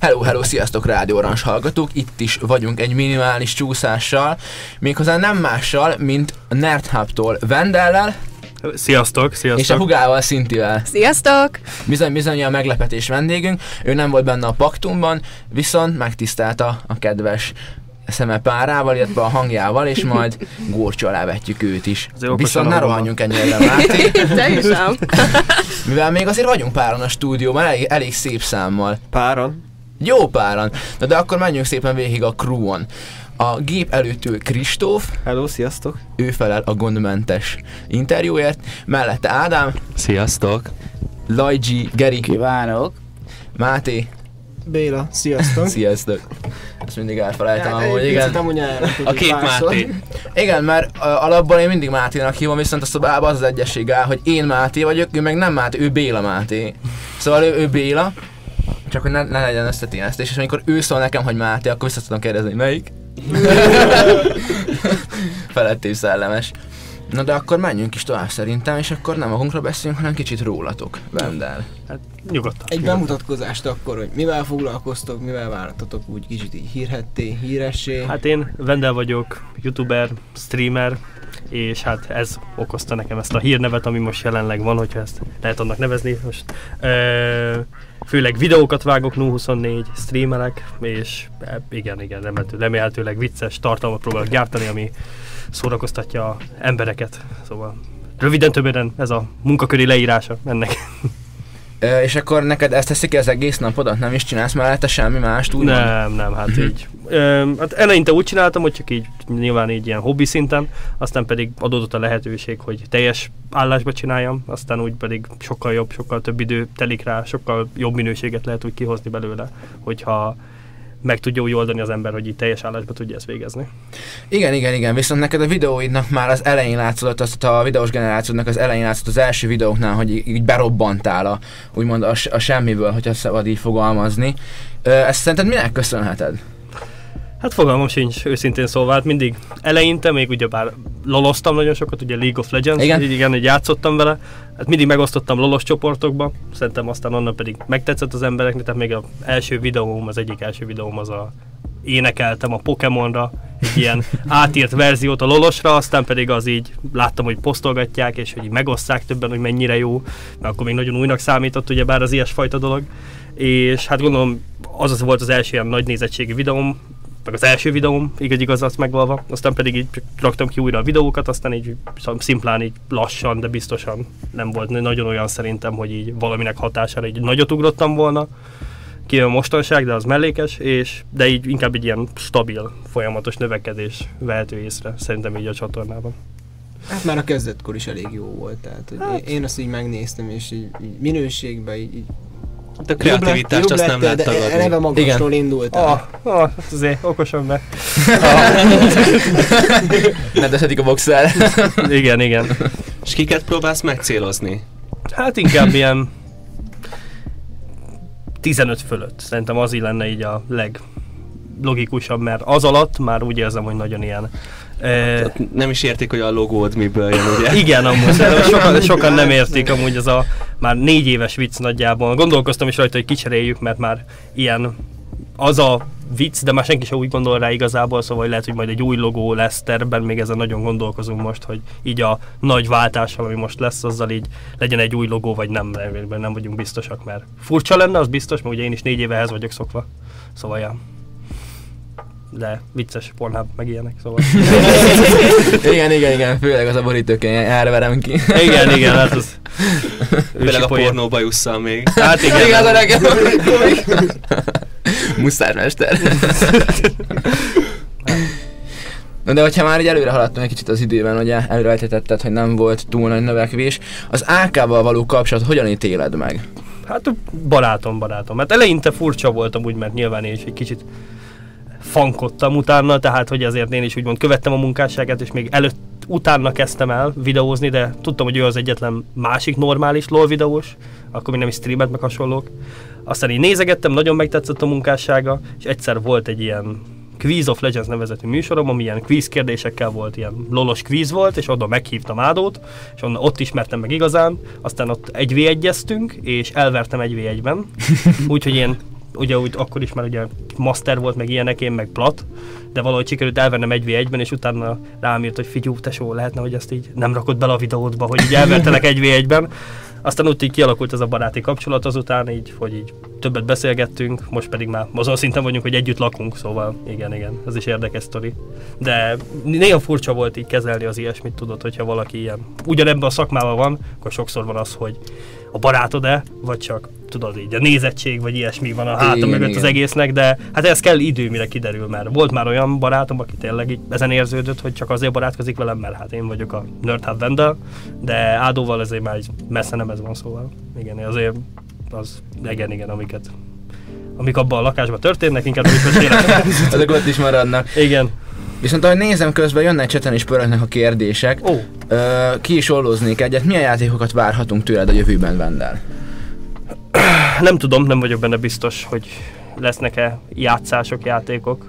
Hello, hello, sziasztok Rádió Orange hallgatók, itt is vagyunk egy minimális csúszással, méghozzá nem mással, mint a Nerd Hub-tól Vendellel, Sziasztok, sziasztok. és a Hugával, Szintivel. Sziasztok! Bizony, bizony a meglepetés vendégünk, ő nem volt benne a paktumban, viszont megtisztelta a kedves szeme párával, illetve a hangjával, és majd górcső alá vetjük őt is. Viszont ne rohanjunk ennyire, Máté, Te is mivel még azért vagyunk páran a stúdióban, elég, elég szép számmal. Páran? Jó páran. Na de akkor menjünk szépen végig a crew-on. A gép előtt ül Kristóf, Hello, sziasztok! ő felel a gondmentes interjúért, mellette Ádám, Sziasztok! Lajgyi, Geri, Kívánok! Máté, Béla, sziasztok! sziasztok. Ezt mindig elfelejtem, Hát, amúgy igen. amúgy A két párszor. Máté. Igen, mert uh, alapból én mindig Máténak hívom, viszont a szobában az az egyesség áll, hogy én Máté vagyok, ő meg nem Máté, ő Béla Máté. Szóval ő, ő Béla, csak hogy ne, ne legyen összeténesztés, és amikor ő szól nekem, hogy Máté, akkor vissza tudom kérdezni, melyik? Feletté szellemes. Na de akkor menjünk is tovább szerintem, és akkor nem magunkra beszélünk, hanem kicsit rólatok. Vendel. Hát, nyugodtan. Egy nyugodtan. bemutatkozást akkor, hogy mivel foglalkoztok, mivel váltatok úgy kicsit így hírhetté, híressé. Hát én Vendel vagyok, youtuber, streamer, és hát ez okozta nekem ezt a hírnevet, ami most jelenleg van, hogyha ezt lehet annak nevezni most. Ö, főleg videókat vágok, 24 streamelek, és e, igen, igen, remélhető- remélhetőleg vicces tartalmat próbálok gyártani, ami szórakoztatja a embereket. Szóval röviden többen ez a munkaköri leírása ennek. Ö, és akkor neked ezt teszik az egész napodat? Nem is csinálsz mellette semmi mást? Úgy Nem, nem, hát így. Ö, hát eleinte úgy csináltam, hogy csak így nyilván így ilyen hobbi szinten, aztán pedig adódott a lehetőség, hogy teljes állásba csináljam, aztán úgy pedig sokkal jobb, sokkal több idő telik rá, sokkal jobb minőséget lehet úgy kihozni belőle, hogyha meg tudja úgy oldani az ember, hogy így teljes állásba tudja ezt végezni. Igen, igen, igen, viszont neked a videóidnak már az elején látszott, azt a videós generációdnak az elején látszott az első videóknál, hogy így berobbantál a, úgymond a, a semmiből, hogyha szabad így fogalmazni. Ezt szerinted minek köszönheted? Hát fogalmam sincs, őszintén szólva, hát mindig eleinte, még ugyebár loloztam nagyon sokat, ugye League of Legends, Igen. így igen, így játszottam vele, hát mindig megosztottam lolos csoportokba, szerintem aztán onnan pedig megtetszett az embereknek, tehát még az első videóm, az egyik első videóm az a énekeltem a Pokémonra, egy ilyen átírt verziót a lolosra, aztán pedig az így láttam, hogy posztolgatják, és hogy így megosztják többen, hogy mennyire jó, mert akkor még nagyon újnak számított, ugye bár az ilyesfajta dolog, és hát gondolom az az volt az első ilyen nagy nézettségi videóm, meg az első videóm, igaz, igaz azt megvalva, aztán pedig így raktam ki újra a videókat, aztán így szimplán így lassan, de biztosan nem volt nagyon olyan szerintem, hogy így valaminek hatására így nagyot ugrottam volna, kijön mostanság, de az mellékes, és, de így inkább egy ilyen stabil, folyamatos növekedés vehető észre, szerintem így a csatornában. Hát már a kezdetkor is elég jó volt, tehát hogy Hát- én, azt így megnéztem, és így, így minőségben így, így a kreativitást jobb azt nem lehet tagadni. eleve magasról indultál. Ah, ah, hát azért okosan be. Nedveszedik a boxer. Igen, igen. És kiket próbálsz megcélozni? Hát inkább ilyen 15 fölött. Szerintem az így lenne így a leglogikusabb, mert az alatt már úgy érzem, hogy nagyon ilyen... Nem is értik, hogy a logód miből jön, ugye? igen, amúgy sokan, sokan nem értik amúgy az a már négy éves vicc nagyjából. Gondolkoztam is rajta, hogy kicseréljük, mert már ilyen az a vicc, de már senki sem úgy gondol rá igazából, szóval lehet, hogy majd egy új logó lesz terben, még ezen nagyon gondolkozunk most, hogy így a nagy váltással, ami most lesz, azzal így legyen egy új logó, vagy nem, mert nem vagyunk biztosak, mert furcsa lenne, az biztos, mert ugye én is négy éve ehhez vagyok szokva, szóval ja. De vicces Pornhub, meg ilyenek, szóval. igen, igen, igen, főleg az a borítókén erre verem ki. igen, igen, hát az... Főleg a pornó bajusszal még. Hát igen, Igen, az a legjobb. Muszármester. Na de hogyha már így előre haladtunk egy kicsit az időben, ugye előrejtetetted, hogy nem volt túl nagy növekvés, az AK-val való kapcsolat hogyan ítéled meg? Hát barátom, barátom. Hát eleinte furcsa voltam úgy, mert nyilván én is egy kicsit fankodtam utána, tehát hogy azért én is úgymond követtem a munkásságát, és még előtt, utána kezdtem el videózni, de tudtam, hogy ő az egyetlen másik normális LOL videós, akkor még nem is streamet, meg hasonlók. Aztán így nézegettem, nagyon megtetszett a munkássága, és egyszer volt egy ilyen Quiz of Legends nevezetű műsorom, ami ilyen quiz kérdésekkel volt, ilyen lolos quiz volt, és oda meghívtam Ádót, és onnan ott ismertem meg igazán, aztán ott egy v 1 és elvertem egy v 1 ben úgyhogy én ugye úgy akkor is már ugye master volt, meg ilyenek, én meg plat, de valahogy sikerült elvennem egy v 1 ben és utána rám írt, hogy figyú, tesó, lehetne, hogy ezt így nem rakod bele a videódba, hogy így elvertelek egy v 1 ben aztán úgy így kialakult ez a baráti kapcsolat azután, így, hogy így többet beszélgettünk, most pedig már azon szinten vagyunk, hogy együtt lakunk, szóval igen, igen, ez is érdekes sztori. De néha furcsa volt így kezelni az ilyesmit, tudod, hogyha valaki ilyen ugyanebben a szakmában van, akkor sokszor van az, hogy a barátod-e, vagy csak tudod így, a nézettség, vagy ilyesmi van a háta Igen, mögött igen. az egésznek, de hát ez kell idő, mire kiderül, mert volt már olyan barátom, aki tényleg így ezen érződött, hogy csak azért barátkozik velem, mert hát én vagyok a Nerd Hub vendor, de Ádóval ezért már messze nem ez van, szóval igen, azért az, igen, igen, amiket amik abban a lakásban történnek, inkább mesélek. Ezek ott is maradnak. Igen. Viszont ahogy nézem közben, jönnek cseten is pörögnek a kérdések. Ó, Ö, ki is ollóznék egyet. Milyen játékokat várhatunk tőled a jövőben, Vendel? nem tudom, nem vagyok benne biztos, hogy lesznek-e játszások, játékok.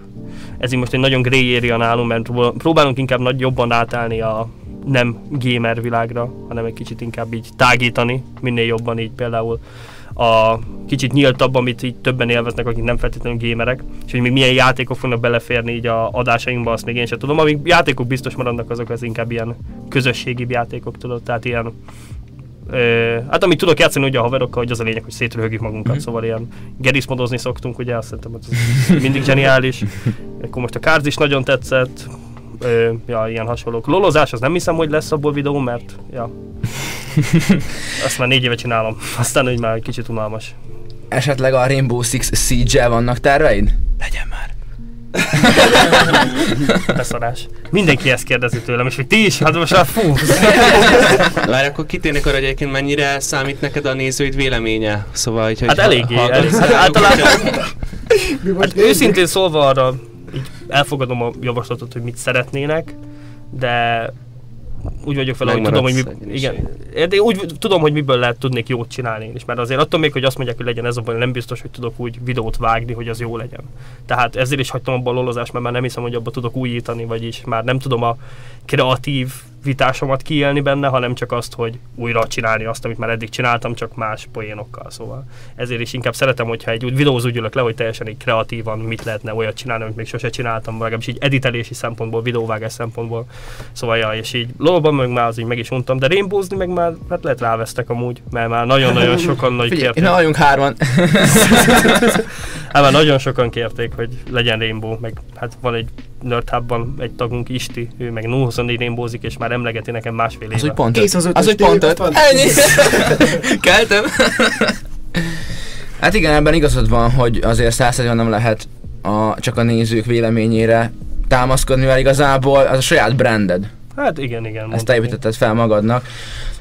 Ez így most egy nagyon grey area nálunk, mert pró- próbálunk inkább nagy jobban átállni a nem gamer világra, hanem egy kicsit inkább így tágítani, minél jobban így például a kicsit nyíltabb, amit így többen élveznek, akik nem feltétlenül gamerek, és hogy még milyen játékok fognak beleférni így a adásainkba, azt még én sem tudom. Amik játékok biztos maradnak, azok az inkább ilyen közösségi játékok, tudod, tehát ilyen Ö, hát amit tudok játszani ugye a haverokkal, hogy az a lényeg, hogy szétröhögjük magunkat, Mhm. szóval ilyen geriszmodozni szoktunk, ugye azt szerintem ez mindig zseniális. Akkor most a Cards is nagyon tetszett, Ö, ja, ilyen hasonlók. Lolozás, az nem hiszem, hogy lesz abból videó, mert ja. Azt már négy éve csinálom, aztán hogy már egy kicsit unalmas. Esetleg a Rainbow Six Siege-el vannak terveid? Legyen már. Beszarás. Mindenki ezt kérdezi tőlem, és hogy ti is, hát most már fú. Várj, akkor kitérnek arra, hogy egyébként mennyire számít neked a nézőid véleménye? Szóval, hogy, Hát eléggé, hallgatsz- elég, hát általában, Hát őszintén szólva arra így elfogadom a javaslatot, hogy mit szeretnének, de úgy vagyok vele, hogy tudom, hogy mi, igen, de úgy tudom, hogy miből lehet tudnék jót csinálni én is, mert azért attól még, hogy azt mondják, hogy legyen ez a baj, nem biztos, hogy tudok úgy videót vágni, hogy az jó legyen. Tehát ezért is hagytam abba a lolozást, mert már nem hiszem, hogy abba tudok újítani, vagyis már nem tudom a kreatív vitásomat kiélni benne, hanem csak azt, hogy újra csinálni azt, amit már eddig csináltam, csak más poénokkal. Szóval ezért is inkább szeretem, hogyha egy úgy videóz úgy ülök le, hogy teljesen így kreatívan mit lehetne olyat csinálni, amit még sose csináltam, legalábbis így editelési szempontból, videóvágás szempontból. Szóval ja, és így lóban meg már az így meg is untam, de rainbowzni meg már hát lehet rávesztek amúgy, mert már nagyon-nagyon sokan nagy kérték. na halljunk hárman. Hát már nagyon sokan kérték, hogy legyen Rainbow, meg hát van egy Nerd Hubban egy tagunk Isti, ő meg 024 Rainbowzik, és már emlegeti nekem másfél éve. Az úgy pont Kész öt. az Az úgy pont öt. Ennyi. Keltem. Hát igen, ebben igazad van, hogy azért százszerűen nem lehet a, csak a nézők véleményére támaszkodni, mert igazából az a saját branded. Hát igen, igen. Ezt építetted fel magadnak.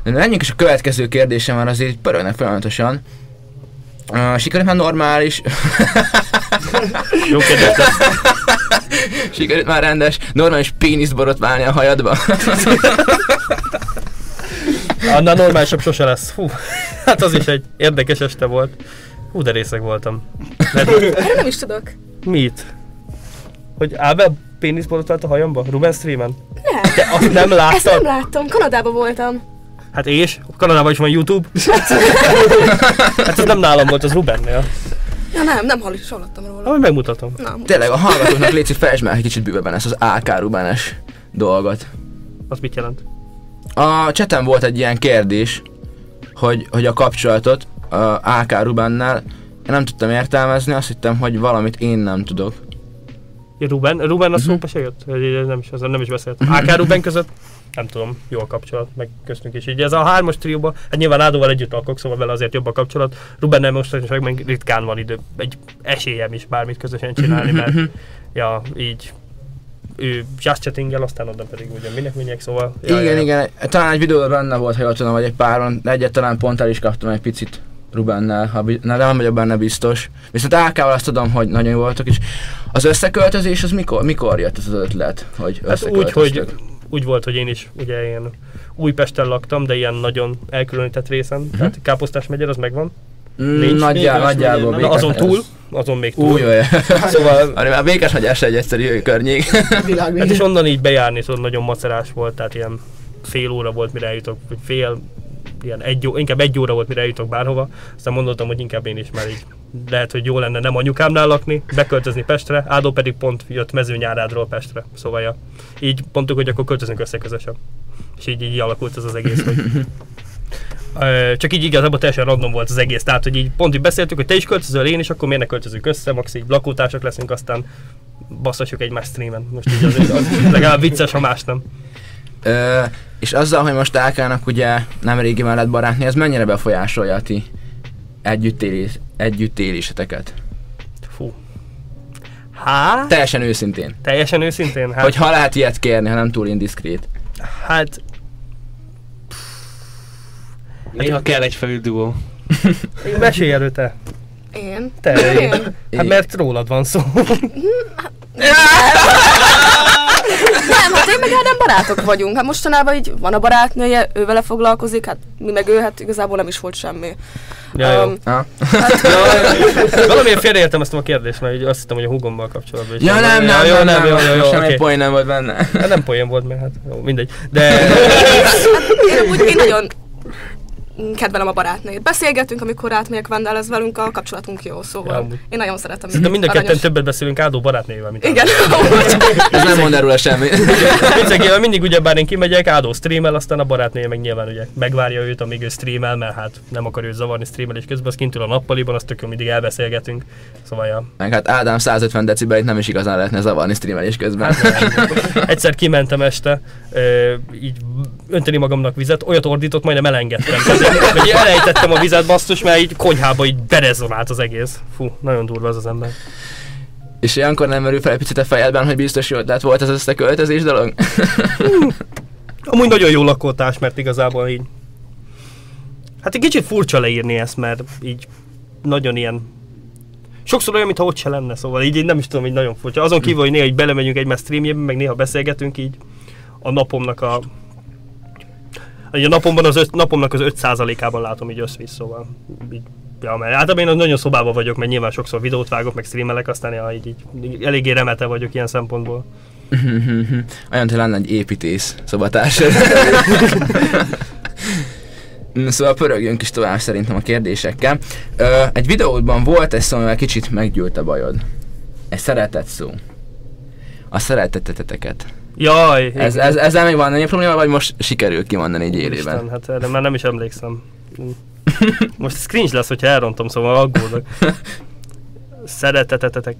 De menjünk is a következő kérdésem, mert azért pörögnek folyamatosan. Uh, sikerült már normális, Jó kérdés. sikerült már rendes, normális péniszt borotválni a hajadba. Annál normálisabb sose lesz. Hú, hát az is egy érdekes este volt. Hú, de részeg voltam. Mert, Erre nem is tudok. mit? Hogy Ábel pénisz borotvált a hajamba? Ruben streamen? Nem. De azt nem Ezt nem láttam. Kanadában voltam. Hát és? Kanadában is van YouTube. hát ez nem nálam volt, az Rubennél. Ja nem, nem hall, hallottam róla. Ahogy megmutatom. Na, Tényleg a hallgatóknak légy szíves, fejtsd már egy kicsit bővebben ezt az AK Rubenes dolgot. Az mit jelent? A cseten volt egy ilyen kérdés, hogy, hogy a kapcsolatot a AK Rubennel én nem tudtam értelmezni, azt hittem, hogy valamit én nem tudok. Ja, Ruben? Ruben a Mhm. szóba se jött? Nem is, azon nem is beszéltem. AK Ruben között? Nem tudom, jó a kapcsolat, meg köztünk is. Így ez a hármas trióba, hát nyilván Ádóval együtt alkok, szóval vele azért jobb a kapcsolat. Ruben nem most meg ritkán van idő, egy esélyem is bármit közösen csinálni, mert ja, így ő just chatting aztán oda pedig ugye minek minek, szóval... Ja, igen, ja, ja. igen, talán egy videóban benne volt, ha jól tudom, vagy egy páron, egyet talán pont el is kaptam egy picit Rubennel, ha bi- na, de nem vagyok benne biztos. Viszont AK-val azt tudom, hogy nagyon jó voltak, és az összeköltözés az mikor, mikor jött ez az ötlet, hogy Hát úgy, hogy úgy volt, hogy én is ugye ilyen Újpesten laktam, de ilyen nagyon elkülönített részen, uh-huh. tehát Káposztás megyer az megvan. Mm, nincs nagyjá, nagyjából. Na, azon túl, azon még túl. Új, olyan. Szóval már Békás hagyás egy egyszerű környék. Hát és onnan így bejárni, szóval nagyon macerás volt, tehát ilyen fél óra volt, mire eljutok, vagy fél, ilyen egy, inkább egy óra volt, mire eljutok bárhova. Aztán mondottam, hogy inkább én is már így lehet, hogy jó lenne nem anyukámnál lakni, beköltözni Pestre, Ádó pedig pont jött mezőnyárádról Pestre. Szóval ja. így mondtuk, hogy akkor költözünk össze közösen. És így, így alakult ez az egész, hogy csak így igazából teljesen random volt az egész, tehát hogy így pont így beszéltük, hogy te is költözöl, én is, akkor miért ne költözünk össze, max így lakótársak leszünk, aztán basszasjuk egymás streamen. Most így az, az legalább vicces, ha más nem. Ö, és azzal, hogy most Ákának ugye nem régi mellett barátni, ez mennyire befolyásolja a ti együttélés, együttéléseteket? Fú. Hát, Teljesen őszintén. teljesen őszintén, hát, Hát, hogy ha lehet ilyet kérni, ha nem túl indiszkrét. hát Néha kell egy felül duó. mesélj elő te. Én? Te, Én? hát mert rólad van szó. Nem, hát én meg Ádám barátok vagyunk. Hát mostanában így van a barátnője, ő vele foglalkozik, hát mi meg ő, hát igazából nem is volt semmi. Ja, jó. Um, Ha? Valamiért félreértelmeztem a kérdést, mert így azt hittem, hogy a hugommal kapcsolatban is. Ja, van. nem, nem, jó, nem, nem, jó, jó, jó, semmi oké. poén nem volt benne. Hát nem poén volt, mert hát jó, mindegy. De én úgy én nagyon kedvelem a barátnőjét. Beszélgetünk, amikor átmegyek Vendel, ez velünk a kapcsolatunk jó, szóval Ja, én nagyon szeretem. szerintem mind a ketten aranyos. többet beszélünk Ádó barátnével, mint Igen, Ez nem mond erről semmi. Viccegével mindig ugyebár én kimegyek, Ádó streamel, aztán a barátnője meg nyilván ugye megvárja őt, amíg ő streamel, mert hát nem akar őt zavarni streamelés közben, az kint ül a nappaliban, azt tök mindig elbeszélgetünk. Szóval ja. Meg hát Ádám 150 decibelit nem is igazán lehetne zavarni streamelés közben. Egyszer kimentem este, ö, így önteni magamnak vizet, olyat ordított, majdnem elengedtem. Tehát, hogy elejtettem a vizet, basszus, mert így konyhába így berezonált az egész. Fú, nagyon durva ez az ember. És ilyenkor nem merül fel egy picit a fejedben, hogy biztos jó ötlet volt ez az összeköltözés dolog? Amúgy nagyon jó lakótárs, mert igazából így... Hát egy kicsit furcsa leírni ezt, mert így nagyon ilyen... Sokszor olyan, mintha ott se lenne, szóval így, így nem is tudom, hogy nagyon furcsa. Azon kívül, hogy néha így belemegyünk egymás streamjébe, meg néha beszélgetünk így a napomnak a... A napomban az öt, napomnak az 5%-ában látom így összvisz, szóval így, Ja, mert általában én nagyon szobában vagyok, mert nyilván sokszor videót vágok, meg streamelek, aztán ja, így, így eléggé remete vagyok ilyen szempontból. Olyan, hogy lenne egy építész szobatárs. Na, Szóval pörögjünk is tovább szerintem a kérdésekkel. Ö, egy videódban volt egy szó, amivel kicsit meggyűlt a bajod. Egy szeretett szó. A szereteteteket. Jaj, Ez, ez, ezzel még van egy probléma, vagy most sikerül kimondani egy élében? Isten, hát erre már nem is emlékszem. Most ez cringe lesz, hogyha elrontom, szóval aggódok. Szeretetetetek.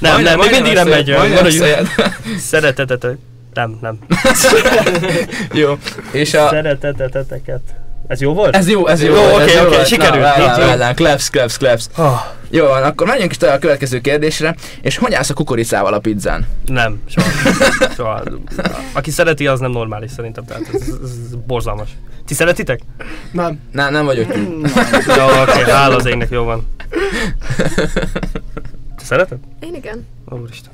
nem, nem, még mindig nem megy. Szeretetetetek. Nem, nem. Jó. És a... Szereteteteteket. Ez jó volt? Ez jó, ez jó. Jó, oké, oké, volt. sikerült, Na, így várjál, jó. várjál, Claps, claps, claps. Jó van, akkor menjünk is tovább a következő kérdésre. És hogy állsz a kukoricával a pizzán? nem, soha. soha. Aki szereti, az nem normális szerintem. Tehát ez, ez, ez borzalmas. Ti szeretitek? Nem. Nem, nem vagyok. Jó, oké, hála az égnek, jó van. Te szereted? én igen. Ó, Úristen.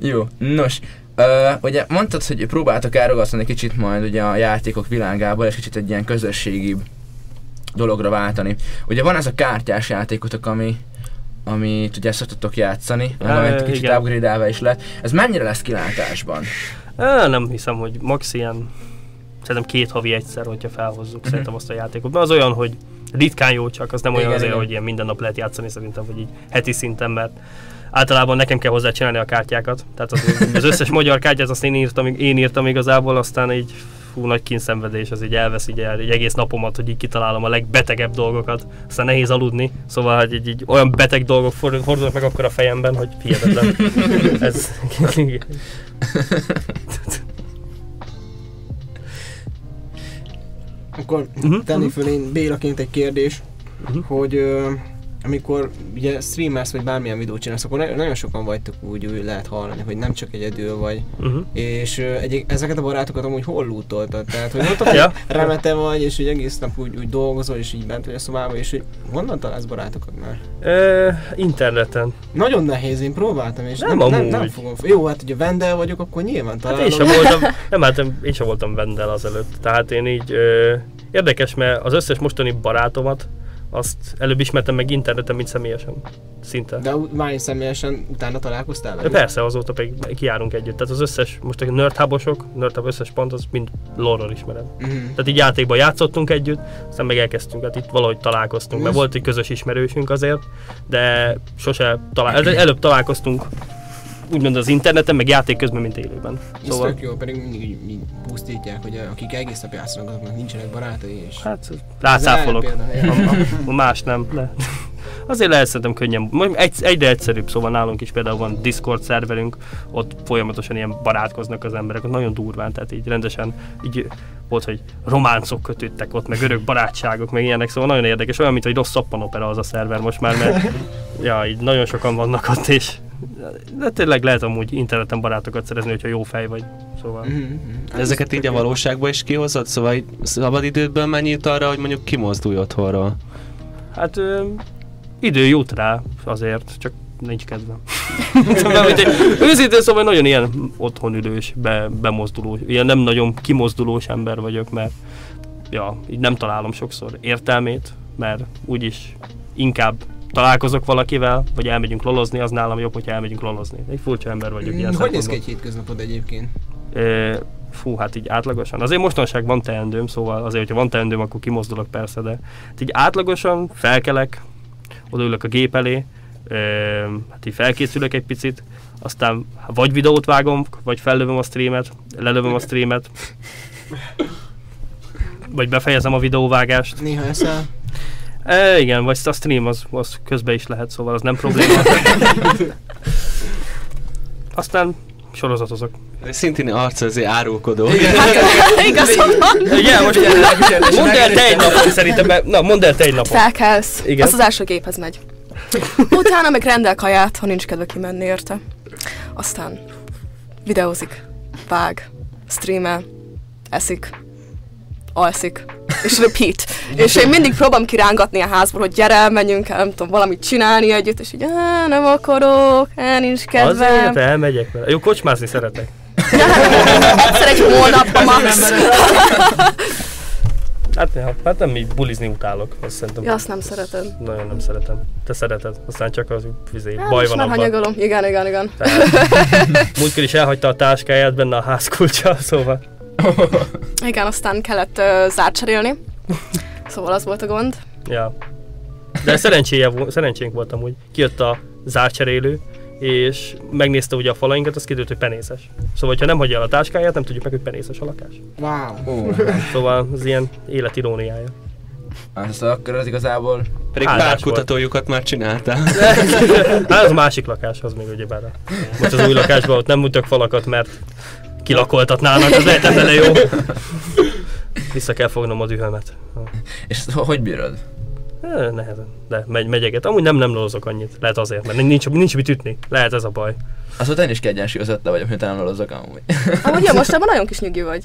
Jó, nos, ö, ugye mondtad, hogy próbáltak elragasztani kicsit majd ugye a játékok világából, és kicsit egy ilyen közösségi dologra váltani. Ugye van ez a kártyás játékotok, ami amit ugye szoktatok játszani, Á, amit kicsit upgrade is lett. Ez mennyire lesz kilátásban? Á, nem hiszem, hogy max ilyen, szerintem két havi egyszer, hogyha felhozzuk Mhm. szerintem azt a játékot. Mert az olyan, hogy ritkán jó csak, az nem olyan Igen, azért, igen. hogy ilyen minden nap lehet játszani szerintem, vagy így heti szinten, mert általában nekem kell hozzá csinálni a kártyákat. Tehát az, az összes magyar kártyát azt én írtam, én írtam igazából, aztán így fú, nagy kínszenvedés, az így elvesz így el, egy egész napomat, hogy így kitalálom a legbetegebb dolgokat, aztán nehéz aludni, szóval hogy így, így olyan beteg dolgok fordul- fordulnak meg akkor a fejemben, hogy hihetetlen. Ez, Akkor Mhm, tenni mhm. föl én Bélaként egy kérdés, Mhm. hogy amikor ugye streamersz vagy bármilyen videót csinálsz, akkor ne- nagyon sokan vagytok úgy, úgy lehet hallani, hogy nem csak egyedül vagy. uh-huh. És egy, ezeket a barátokat amúgy hol lootoltad? Tehát, hogy mondtad, Ja. hogy remete vagy, és hogy egész nap úgy, úgy dolgozol, és így bent vagy a szobában, és hogy honnan találsz barátokat már? Ö, interneten. Nagyon nehéz, én próbáltam, és Nem nem, nem, nem fogom. Jó, hát ugye vendel vagyok, akkor nyilván Hát találom. én sem voltam, nem, hát én sem voltam vendel azelőtt. Tehát én így, ö, érdekes, mert az összes mostani barátomat, azt előbb ismertem meg interneten, mint személyesen. Szinte. De már személyesen utána találkoztál velük? persze, azóta pedig kijárunk együtt. Tehát az összes, most a nerdhubosok, nerdhub összes pont, az mind lore ismerem. Mhm. Tehát így játékban játszottunk együtt, aztán meg elkezdtünk, hát itt valahogy találkoztunk, mert Ez- volt egy közös ismerősünk azért, de sose talál, el- előbb találkoztunk úgymond az interneten, meg játék közben, mint élőben. Ez Szóval, tök jó, pedig mindig így, így pusztítják, hogy akik egész nap játszanak, azoknak nincsenek barátai, és... hát rácáfolok. Ez A, ellenpélda. a, a más nem, de azért lehet szerintem könnyen, egy, egyre egyszerűbb, szóval nálunk is például van Discord szerverünk, ott folyamatosan ilyen barátkoznak az emberek, ott nagyon durván, tehát így rendesen így volt, hogy románcok kötődtek ott, meg örök barátságok, meg ilyenek, szóval nagyon érdekes, olyan, mint hogy rossz szappanopera az a szerver most már, mert ja, így nagyon sokan vannak ott, és de tényleg lehet amúgy interneten barátokat szerezni, hogyha jó fej vagy, szóval. Mhm, mhm. De ezeket így a valóságban is kihozod? Szóval így szabadidődből mennyi jut arra, hogy mondjuk kimozdulj otthonról? Hát ö, idő jut rá azért, csak nincs kedvem. Őszintén szóval nagyon ilyen otthonülős, be, bemozdulós, ilyen nem nagyon kimozdulós ember vagyok, mert ja, így nem találom sokszor értelmét, mert úgyis inkább találkozok valakivel, vagy elmegyünk lolozni, az nálam jobb, hogyha elmegyünk lolozni. Egy furcsa ember vagyok ilyen Mm, Hogy néz ki egy hétköznapod egyébként? Ö, Fú, hát így átlagosan. Azért mostanság van teendőm, szóval azért, hogyha van teendőm, akkor kimozdulok persze, de hát így átlagosan felkelek, odaülök a gép elé, ö, hát így felkészülök egy picit, aztán vagy videót vágom, vagy fellövöm a streamet, lelövöm a streamet, vagy befejezem a videóvágást. Néha eszel? E, igen, vagy a stream az, az közben is lehet, szóval az nem probléma. Aztán sorozatozok. Szintén arca azért árulkodó. Igazad van. Igen, most mondd el te egy napot szerintem, na mondd el te egy napot. Felkelsz. Igen. Az az első géphez megy. Utána meg rendel kaját, ha nincs kedve kimenni érte. Aztán videózik, vág, streamel, eszik, alszik, és repeat. És én mindig próbálom kirángatni a házból, hogy gyere, menjünk el, nem tudom, valamit csinálni együtt, és így, "Á, nem akarok, á, nincs kedvem. Azért elmegyek vele. Jó, kocsmázni szeretek. Egyszer egy hónapban max. Hát, ja, hát nem így bulizni utálok, azt szerintem. Ja, azt nem szeretem. Nagyon nem szeretem. Te szereted, aztán csak az vizé, Hát, baj van már abban. hanyagolom. Igen, igen, igen. Múltkor is elhagyta a táskáját benne a házkulcsa, szóval. Igen, aztán kellett uh, zárt cserélni. Szóval az volt a gond. Ja. De szerencséje, szerencsénk volt amúgy. Kijött a zárcserélő, és megnézte ugye a falainkat, az kiderült, hogy penészes. Szóval, ha nem hagyja el a táskáját, nem tudjuk meg, hogy penészes a lakás. Wow. Ó, Szóval az ilyen élet iróniája. azt akkor az igazából... Pedig Áldás pár volt. kutatójukat már csináltál. Hát az a másik lakás, az még ugye bár. Most az új lakásban ott nem mutak falakat, mert kilakoltatnának, az lehet vele jó. Vissza kell fognom a dühömet. És ezt hogy bírod? Eh, Nehezen, de megy, megyeget. Amúgy nem, nem lózok annyit. Lehet azért, mert nincs, nincs mit ütni. Lehet ez a baj. Azóta én is kiegyensúlyozott vagyok, miután nem lolozok amúgy. Amúgy ja, mostában nagyon kis nyugi vagy.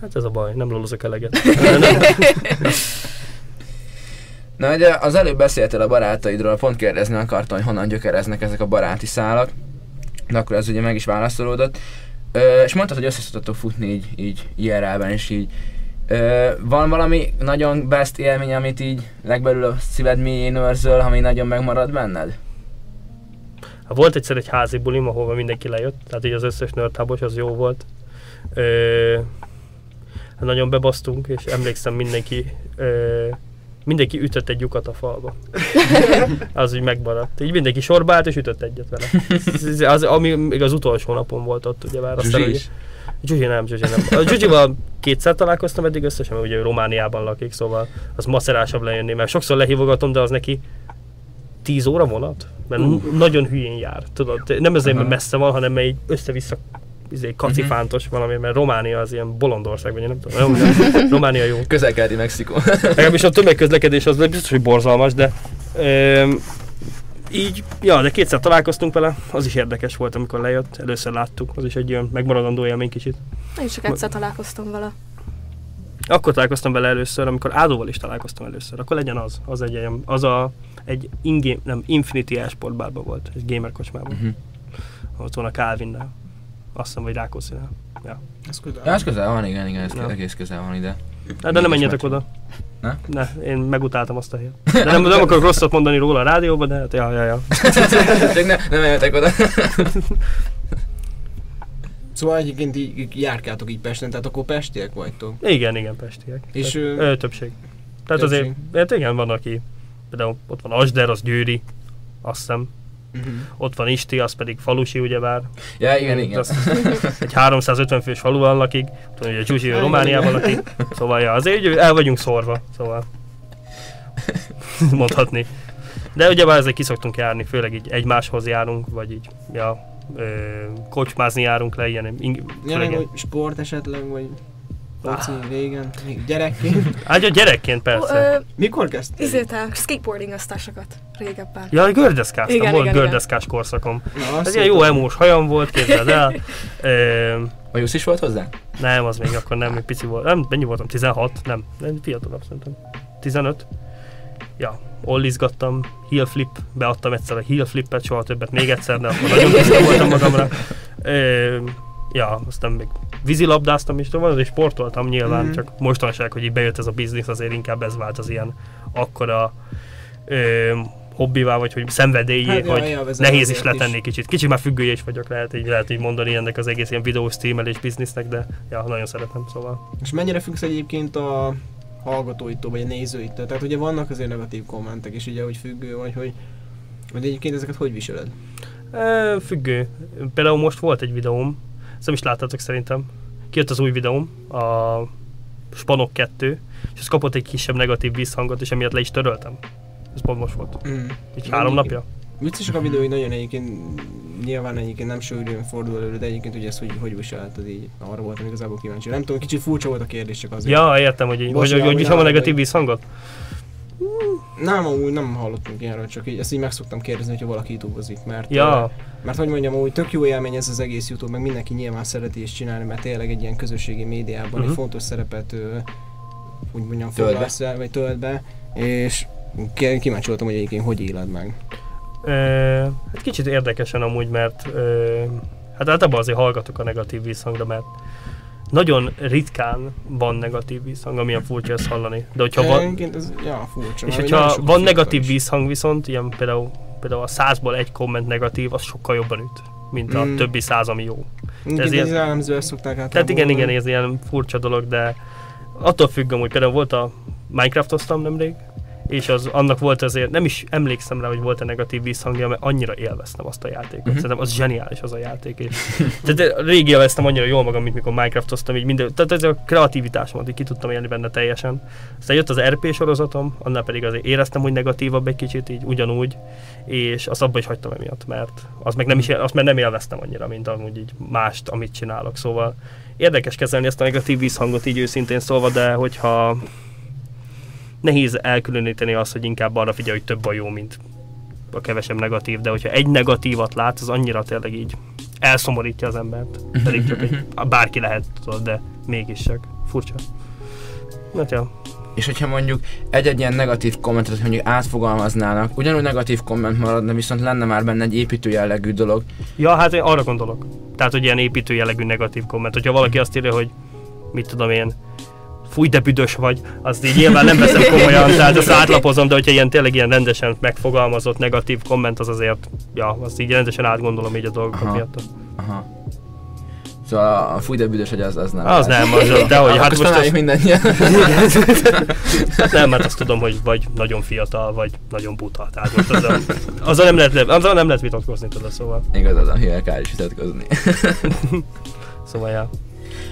Hát ez a baj, nem lólozok eleget. Na ugye az előbb beszéltél a barátaidról, pont kérdezni akartam, hogy honnan gyökereznek ezek a baráti szálak. De akkor ez ugye meg is válaszolódott. És mondtad, hogy össze futni így, így IRL-ben is így. Ö, van valami nagyon best élmény, amit így legbelül a szíved mélyén őrzöl, ami nagyon megmarad benned? Hát volt egyszer egy házi bulim, ahova mindenki lejött, tehát így az összes nerdhábos, az jó volt. Ö, hát nagyon bebasztunk, és emlékszem mindenki, ö, mindenki ütött egy lyukat a falba. Az úgy megmaradt. Így mindenki sorba állt, és ütött egyet vele. Ez- Az, ami még az utolsó napon volt ott, ugye már. Ugye- is? Zsuzsi nem, Zsuzsi nem. A Zsuzsival kétszer találkoztam eddig összesen, mert ugye Romániában lakik, szóval az macerásabb lejönni, mert sokszor lehívogatom, de az neki 10 óra vonat? Mert uh. nagyon hülyén jár, tudod? Nem azért, mert messze van, hanem mert így össze-vissza izé, kacifántos valami, mert Románia az ilyen bolondország, vagy én nem tudom. Jó, Románia jó. Közel-keleti Mexikó. Legalábbis a tömegközlekedés az biztos, hogy borzalmas, de öm, így, ja, de kétszer találkoztunk vele, az is érdekes volt, amikor lejött, először láttuk, az is egy olyan megmaradandó élmény kicsit. Én csak egyszer találkoztam vele. Akkor találkoztam vele először, amikor Ádóval is találkoztam először. Akkor legyen az. Az egy, az a, egy ingame, nem, Infinity e-sportbárban volt, egy gamer kocsmában. Mhm. Ott van a Calvinnel. Azt hiszem, vagy Rákószinál. Ja. Ez közel. Ja, ez közel van, igen, igen, ez Ja. egész közel van ide. Hát, de nem menjetek oda. Ne? Ne, én megutáltam azt a helyet. De nem, nem akarok rosszat mondani róla a rádióban, de hát ja, ja, ja. Csak ne, nem eltek oda. Szóval egyébként így, így járkáltok így Pesten, tehát akkor pestiek vagytok. Igen, igen, pestiek. És, Tehát, ö, ö, többség. Tehát többség. azért, hát igen, van aki, például ott van Asder, az Győri, azt hiszem. Uh-huh. Ott van Isti, az pedig falusi, ugyebár. Ja, igen, igen. Az, egy 350 fős faluban lakik, ott van ugye Csúsi, ő Romániában lakik. Szóval ja, azért el vagyunk szórva, szóval mondhatni. De ugyebár ezért kiszoktunk járni, főleg így egymáshoz járunk, vagy így, ja, ö, kocsmázni járunk le, ilyen ing- Ja, hogy sport esetleg, vagy foci régen, még gyerekként. Hát a gyerekként Ó, persze. ö, Mikor kezdtél? Izé, te skateboardingoztásokat régebben. Ja, gördeszkáztam, Igen, volt igen, igen. gördeszkás korszakom. Na, Ez ilyen jó emós hajam volt, képzeld el. Ö, A Jusz is volt hozzá? nem, az még akkor nem, még pici volt. Nem, mennyi voltam? 16? Nem, nem fiatalabb szerintem. 15? Ja, ollizgattam, heel flip, beadtam egyszer a heel flippet, soha többet még egyszer, de akkor nagyon büszke voltam magamra. Ö, ja, aztán még vízilabdáztam is, van, és sportoltam nyilván, Mhm. csak mostanság, hogy így bejött ez a biznisz, azért inkább ez vált az ilyen akkora ö, hobbivá, vagy hogy szenvedélyé, Hát, hogy élvezem nehéz is letenni kicsit. Kicsit már függője is vagyok, lehet így, lehet így mondani ennek az egész ilyen videó streamelés biznisznek, de ja, nagyon szeretem, szóval. És mennyire függsz egyébként a hallgatóitól, vagy a nézőitől? Tehát ugye vannak azért negatív kommentek, és ugye hogy függő vagy, hogy, hogy egyébként ezeket hogy viseled? E, függő. Például most volt egy videóm, ezt nem is láttátok szerintem. Kijött az új videóm, a Spanok 2, és ez kapott egy kisebb negatív visszhangot, és emiatt le is töröltem. Ez pont most volt. Mm. Így három napja. Viccesek a videói nagyon egyébként, nyilván egyébként nem sűrűn fordul elő, de egyébként ugye ezt hogy, hogy viselted így, arra voltam igazából kíváncsi. Nem tudom, kicsit furcsa volt a kérdés csak azért. Ja, értem, hogy, így, Most hogy, hogy, hogy viszem a negatív visszhangot. Nem, amúgy nem hallottunk ilyenről, csak így, ezt így meg szoktam kérdezni, hogyha valaki youtube mert, Ja, mert hogy mondjam, úgy tök jó élmény ez az egész YouTube, meg mindenki nyilván szereti is csinálni, mert tényleg egy ilyen közösségi médiában uh-huh. Mhm. egy fontos szerepet, ö, úgy mondjam, foglalsz el, vagy tölt be, és kíváncsi voltam, hogy egyébként hogy éled meg. e, hát kicsit érdekesen amúgy, mert e, hát általában azért hallgatok a negatív visszhangra, mert nagyon ritkán van negatív visszhang, amilyen furcsa ezt hallani. De hogyha van, ez, ja, furcsa. És hogyha van negatív is. vízhang viszont, ilyen például, például a százból egy komment negatív, az sokkal jobban üt, mint a Mm. többi száz, ami jó. Igen, ez ilyen- elemző ezt szokták általában Tehát igen, igen, ez ilyen furcsa dolog, de attól függ amúgy, például volt a Minecraftoztam nemrég, és az, annak volt azért, nem is emlékszem rá, hogy volt-e negatív visszhangja, mert annyira élveztem azt a játékot. Mhm. Szerintem az zseniális az a játék. És, tehát rég élveztem annyira jól magam, mint mikor Minecraftoztam, így minden, tehát ez a kreativitásomat így ki tudtam élni benne teljesen. Aztán jött az RP sorozatom, annál pedig azért éreztem, hogy negatívabb egy kicsit, így ugyanúgy, és azt abba is hagytam emiatt, mert az meg nem is, azt meg nem élveztem annyira, mint amúgy így mást, amit csinálok. Szóval érdekes kezelni ezt a negatív visszhangot így őszintén szólva, de hogyha nehéz elkülöníteni azt, hogy inkább arra figyelj, hogy több a jó, mint a kevesebb negatív, de hogyha egy negatívat látsz, az annyira tényleg így elszomorítja az embert. Pedig csak egy, bárki lehet, de mégis csak. Furcsa. Hát ja. És hogyha mondjuk egy-egy ilyen negatív kommentet mondjuk átfogalmaznának, ugyanúgy negatív komment maradna, viszont lenne már benne egy építő jellegű dolog. Ja, hát én arra gondolok. Tehát, hogy ilyen építő jellegű negatív komment. Hogyha valaki azt írja, hogy mit tudom én, fúj, de büdös vagy, azt így nyilván nem veszem komolyan, tehát azt átlapozom, de hogyha ilyen tényleg ilyen rendesen megfogalmazott negatív komment, az azért, ja, azt így rendesen átgondolom így a dolgokat miatt. Aha. Szóval a fúj de büdös, hogy az, az nem. Az nem, az, de hogy, Hát most azt, mindannyian. hát nem, hát azt tudom, hogy vagy nagyon fiatal, vagy nagyon buta. Tehát most azzal, azzal, nem, lehet, azzal nem lehet vitatkozni, tudod, szóval. Igazad van, hiány kár is vitatkozni. Szóval, ja.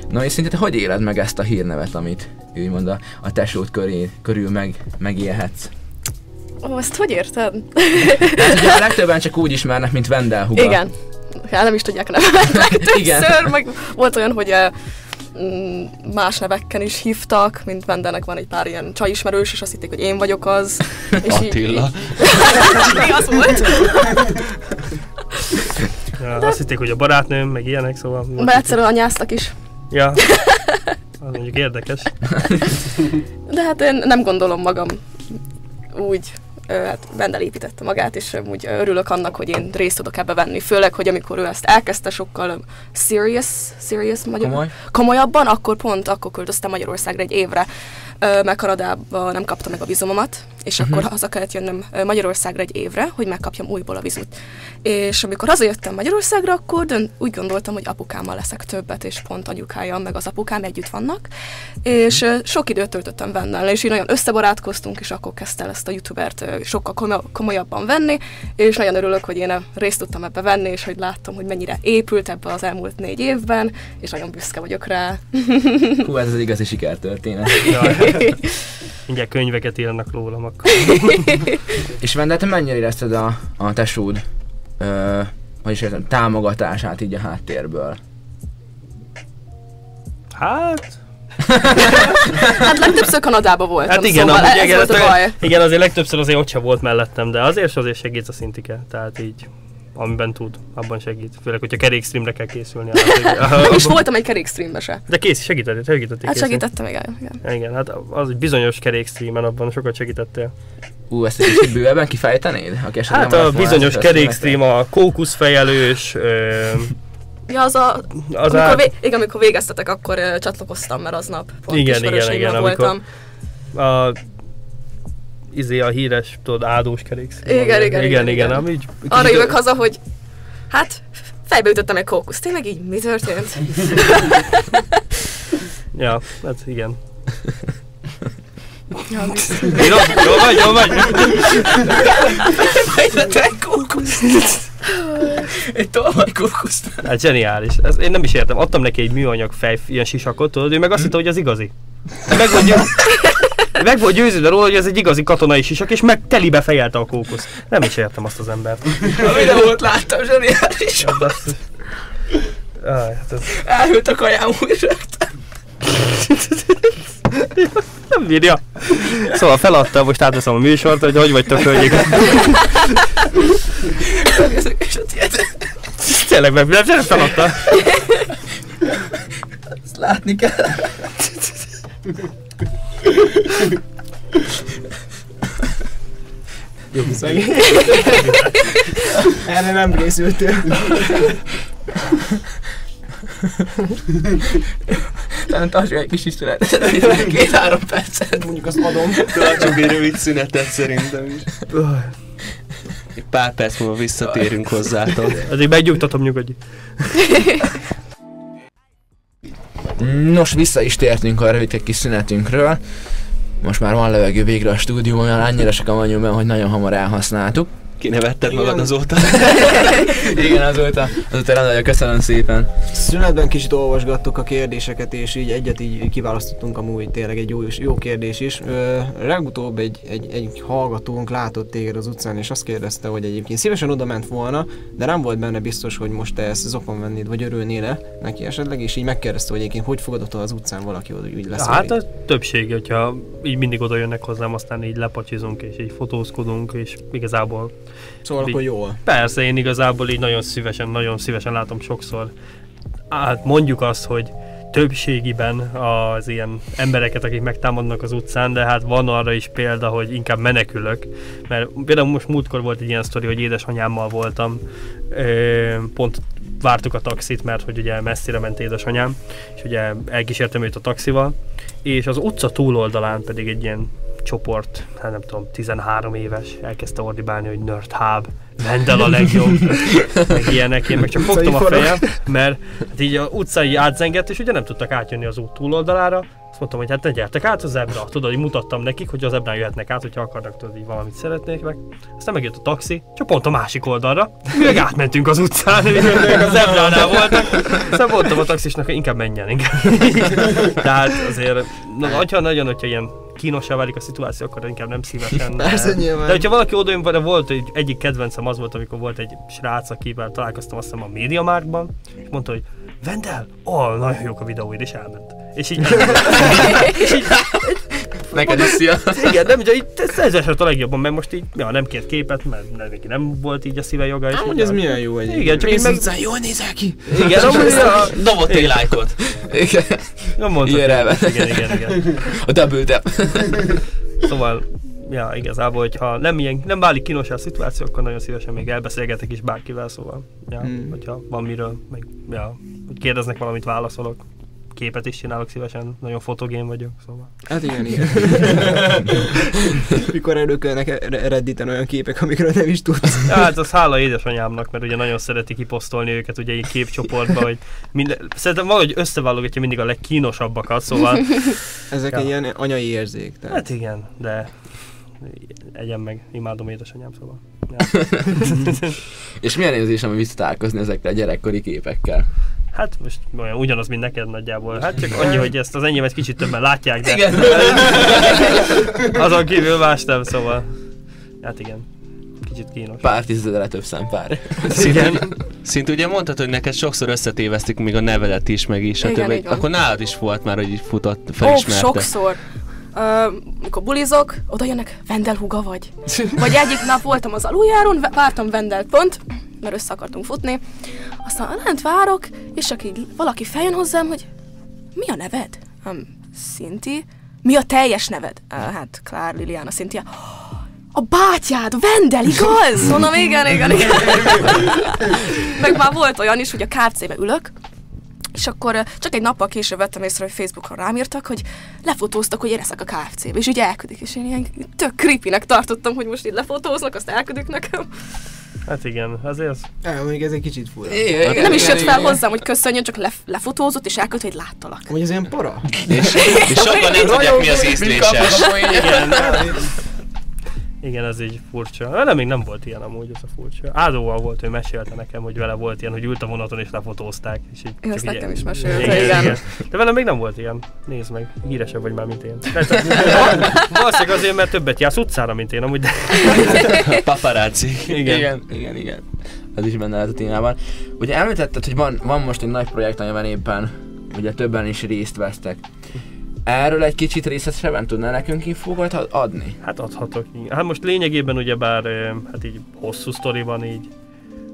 Na és szerinted hogy éled meg ezt a hírnevet, amit úgymond a, a tesód köré, körül meg, megélhetsz? Ó, ezt hogy érted? Hát ugye a legtöbben csak úgy ismernek, mint Vendel Huga. Igen. Hát nem is tudják a nevemet Igen. legtöbbször, meg volt olyan, hogy eh, mm, más nevekkel is hívtak, mint Vendelnek van egy pár ilyen csajismerős, és azt hitték, hogy én vagyok az. És Attila. Így, az volt. ja azt hitték, hogy a barátnőm, meg ilyenek, szóval. Be egyszerűen anyáztak is. Ja. Az mondjuk érdekes. De hát én nem gondolom magam úgy, hát Vendel építette magát, és úgy örülök annak, hogy én részt tudok ebbe venni. Főleg, hogy amikor ő ezt elkezdte sokkal serious, serious magyar, Komoly? komolyabban, akkor pont akkor költöztem Magyarországra egy évre. Kanadába nem kaptam meg a vízumomat, és Mhm. akkor haza kellett jönnöm Magyarországra egy évre, hogy megkapjam újból a vízumot. És amikor hazajöttem Magyarországra, akkor dönt, úgy gondoltam, hogy apukámmal leszek többet, és pont anyukája meg az apukám együtt vannak. És ö, sok időt töltöttem benne, és így nagyon összebarátkoztunk, és akkor kezdte el ezt a youtubert sokkal komoly- komolyabban venni, és nagyon örülök, hogy én részt tudtam ebbe venni, és hogy láttam, hogy mennyire épült ebbe az elmúlt négy évben, és nagyon büszke vagyok rá. Hú, ez az igazi sikertörténet. Jaj, mindjárt könyveket írnak rólam akkor. És Vendel, te mennyire érezted a, a tesód, ö, vagyis értem, támogatását így a háttérből? Hát, Hát legtöbbször Kanadába voltam, hát igen, szóval amúgy ez igen, volt a ezt- baj. igen, azért legtöbbször azért ott sem volt mellettem, de azért azért segít a szintike, tehát így amiben tud, abban segít. Főleg, hogyha kerékstreamre kell készülni. Hát, És voltam egy kerékstreambe se. de kész, segített, segítették Hát készülni. segítettem, igen. igen. Igen, hát az egy bizonyos kerékstreamen abban sokat segítettél. Ú, ezt egy kicsit bővebben kifejtenéd? Aki Hát nem a bizonyos kerékstream, a kókuszfejelős, ö, Ja, az a... az amikor, át, vé- igen, amikor végeztetek, akkor uh, csatlakoztam, mert aznap pont Igen, igen, igen, igen, amikor- voltam. a izé a híres, tudod, áldós kerékstream. Igen, igen, igen, igen, igen, igen. ami így, Arra jövök haza, hogy hát fejbe ütöttem egy kókusz. Tényleg így mi történt? Ja, hát igen. Ja, Jó, jó vagy, jó vagy. Egy kókusz. Egy tolvaj kókuszt. Hát zseniális. Ez, én nem is értem. Adtam neki egy műanyag fej, ilyen sisakot, tudod, ő meg azt hitte, hogy az igazi. Meg volt, győ... meg volt győződve róla, hogy ez egy igazi katonai sisak, és meg telibe fejelte a kókusz. Nem is értem azt az embert. A videót láttam, zseniális. Basszus. Áj, hát ez Elhűlt a kajám újra. nem bírja. Szóval feladta, most átveszem a műsort, hogy hogy vagytok, hölgyek. És a tiéd. Tényleg meg, nem, nem feladta. Ezt látni kell. Jó, szegény. Erre nem készültél. Talán tartsuk egy kis istület. Két-három percet. Mondjuk azt adom. Tartsunk egy rövid szünetet szerintem is. Egy pár perc múlva visszatérünk hozzátok. Azért megnyugtatom, nyugodj. Nos, vissza is tértünk a rövid kis szünetünkről. Most már van levegő végre a stúdióban, olyan annyira vagyunk benne, hogy nagyon hamar elhasználtuk. Kinevetted magad Igen. azóta? Igen, azóta, azóta rendben, köszönöm szépen. Szünetben kicsit olvasgattuk a kérdéseket, és így egyet így kiválasztottunk amúgy tényleg egy jó, jó kérdés is. Ö, legutóbb egy, egy, egy hallgatónk látott téged az utcán, és azt kérdezte, hogy egyébként szívesen oda ment volna, de nem volt benne biztos, hogy most te ezt zokon vennéd, vagy örülnél neki esetleg, és így megkérdezte, hogy egyébként hogy fogadott az utcán valaki, hogy úgy lesz. Hát a többség, hogyha így mindig oda jönnek hozzám, aztán így lepacsizunk, és így fotózkodunk, és igazából Szóval akkor jól. Persze, én igazából így nagyon szívesen, nagyon szívesen látom sokszor. Hát mondjuk azt, hogy többségiben az ilyen embereket, akik megtámadnak az utcán, de hát van arra is példa, hogy inkább menekülök. Mert például most múltkor volt egy ilyen sztori, hogy édesanyámmal voltam, pont vártuk a taxit, mert hogy ugye messzire ment édesanyám, és ugye elkísértem őt a taxival, és az utca túloldalán pedig egy ilyen csoport, hát nem tudom, 13 éves, elkezdte ordibálni, hogy nerd hub, Vendel a legjobb, meg ilyenek, én meg csak fogtam a fejem, mert hát így a utcai átzenget, és ugye nem tudtak átjönni az út túloldalára, azt mondtam, hogy hát ne gyertek át a zebra. Tudod, hogy mutattam nekik, hogy az zebrán jöhetnek át, hogyha akarnak tudod, így valamit szeretnék meg. Aztán megjött a taxi, csak pont a másik oldalra. Mi meg átmentünk az utcán, és ők a zebránál voltak. Aztán mondtam a taxisnak, hogy inkább menjen, inkább. Tehát azért, na, hogyha nagyon, hogyha ilyen kínosabb válik a szituáció, akkor inkább nem szívesen. Persze, nyilván. De hogyha valaki oda de volt egy, egyik kedvencem az volt, amikor volt egy srác, akivel találkoztam azt hiszem a MediaMarktban, és mondta, hogy Vendel, oh, nagyon jók a videóid, és elment. És így, és így Neked is szia. igen, nem, ugye itt ez ez eset a legjobban, mert most így, ja, nem kért képet, mert neki nem volt így a szíve joga. és hogy ez milyen jó egyébként. Igen, csak így Mész meg- jól nézel ki. Igen, amúgy, ja, Dobott egy lájkot. Igen. nem mondtad. Igen, igen, igen. A double tap. Szóval, ja, igazából, hogyha nem, ilyen, nem válik kínos a szituáció, akkor nagyon szívesen még elbeszélgetek is bárkivel, szóval, ja, Hmm. hogyha van miről, meg, ja, hogy kérdeznek valamit, válaszolok. Képet is csinálok szívesen, nagyon fotogén vagyok, szóval. Hát igen, igen. Mikor előkölnek redditen olyan képek, amikről nem is tudsz. Ja, hát az hála édesanyámnak, mert ugye nagyon szereti kiposztolni őket ugye egy képcsoportba, hogy minden, szerintem valahogy összeválogatja mindig a legkínosabbakat, szóval Ezek Ja. egy ilyen anyai érzék. Tehát. hát igen, de egyen meg, imádom édesanyám, szóval. Ja. És milyen érzés, ami visszatálkozni ezekkel a gyerekkori képekkel? Hát most olyan ugyanaz, mint neked nagyjából. Hát csak annyi, hogy ezt az enyémet kicsit többen látják, de Igen. azon kívül más nem, szóval. Hát igen, kicsit kínos. Pár tízezerre több szempár. Szinte, szinte ugye mondtad, hogy neked sokszor összetévesztik még a nevedet is, meg is. Igen, stb. így van. Akkor nálad is volt már, hogy így futott, Ó, felismerte. sokszor. Uh, mikor bulizok, oda jönnek, Vendel huga vagy. Vagy egyik nap voltam az aluljáron, vártam Vendelt pont, mert össze akartunk futni. Aztán lent várok, és így valaki feljön hozzám, hogy mi a neved? Um, Szinti. Mi a teljes neved? Uh, hát Klár Liliana Cynthia. A bátyád, Vendel, igaz? Mondom, igen, igen, igen. Meg már volt olyan is, hogy a KFC-be ülök, és akkor csak egy nappal később vettem észre, hogy Facebookon rám írtak, hogy lefotóztak, hogy én leszek a KFC-be, és így elküldik, és én ilyen tök creepy tartottam, hogy most így lefotóznak, azt elküldik nekem. Hát igen, azért az Ja, még ez egy kicsit fura. Igen, Nem is jött fel hozzám, hogy köszönjön, csak lef- lefotózott, és elküldte, hogy láttalak. Hogy ez ilyen para? És, és sokan nem tudják, mi az ízléses. Igen. Igen, ez így furcsa. Velem még nem volt ilyen amúgy, ez a furcsa. Ádóval volt, hogy mesélte nekem, hogy vele volt ilyen, hogy ült a vonaton és lefotózták. És így, Ő ezt nekem is mesélte, igen. De velem még nem volt ilyen. Nézd meg, híresebb vagy már, mint én. Valószínűleg azért, mert többet jársz utcára, mint én amúgy, de Paparazzi. igen. Igen, igen, igen. Ez is benne lehet a témában. Ugye említetted, hogy van, van most egy nagy projekt, amiben éppen ugye többen is részt vesztek. Erről egy kicsit részletesebben tudnál nekünk infókat ad- adni? Hát adhatok. igen. Hát most lényegében ugyebár, ö, hát így hosszú sztori van így.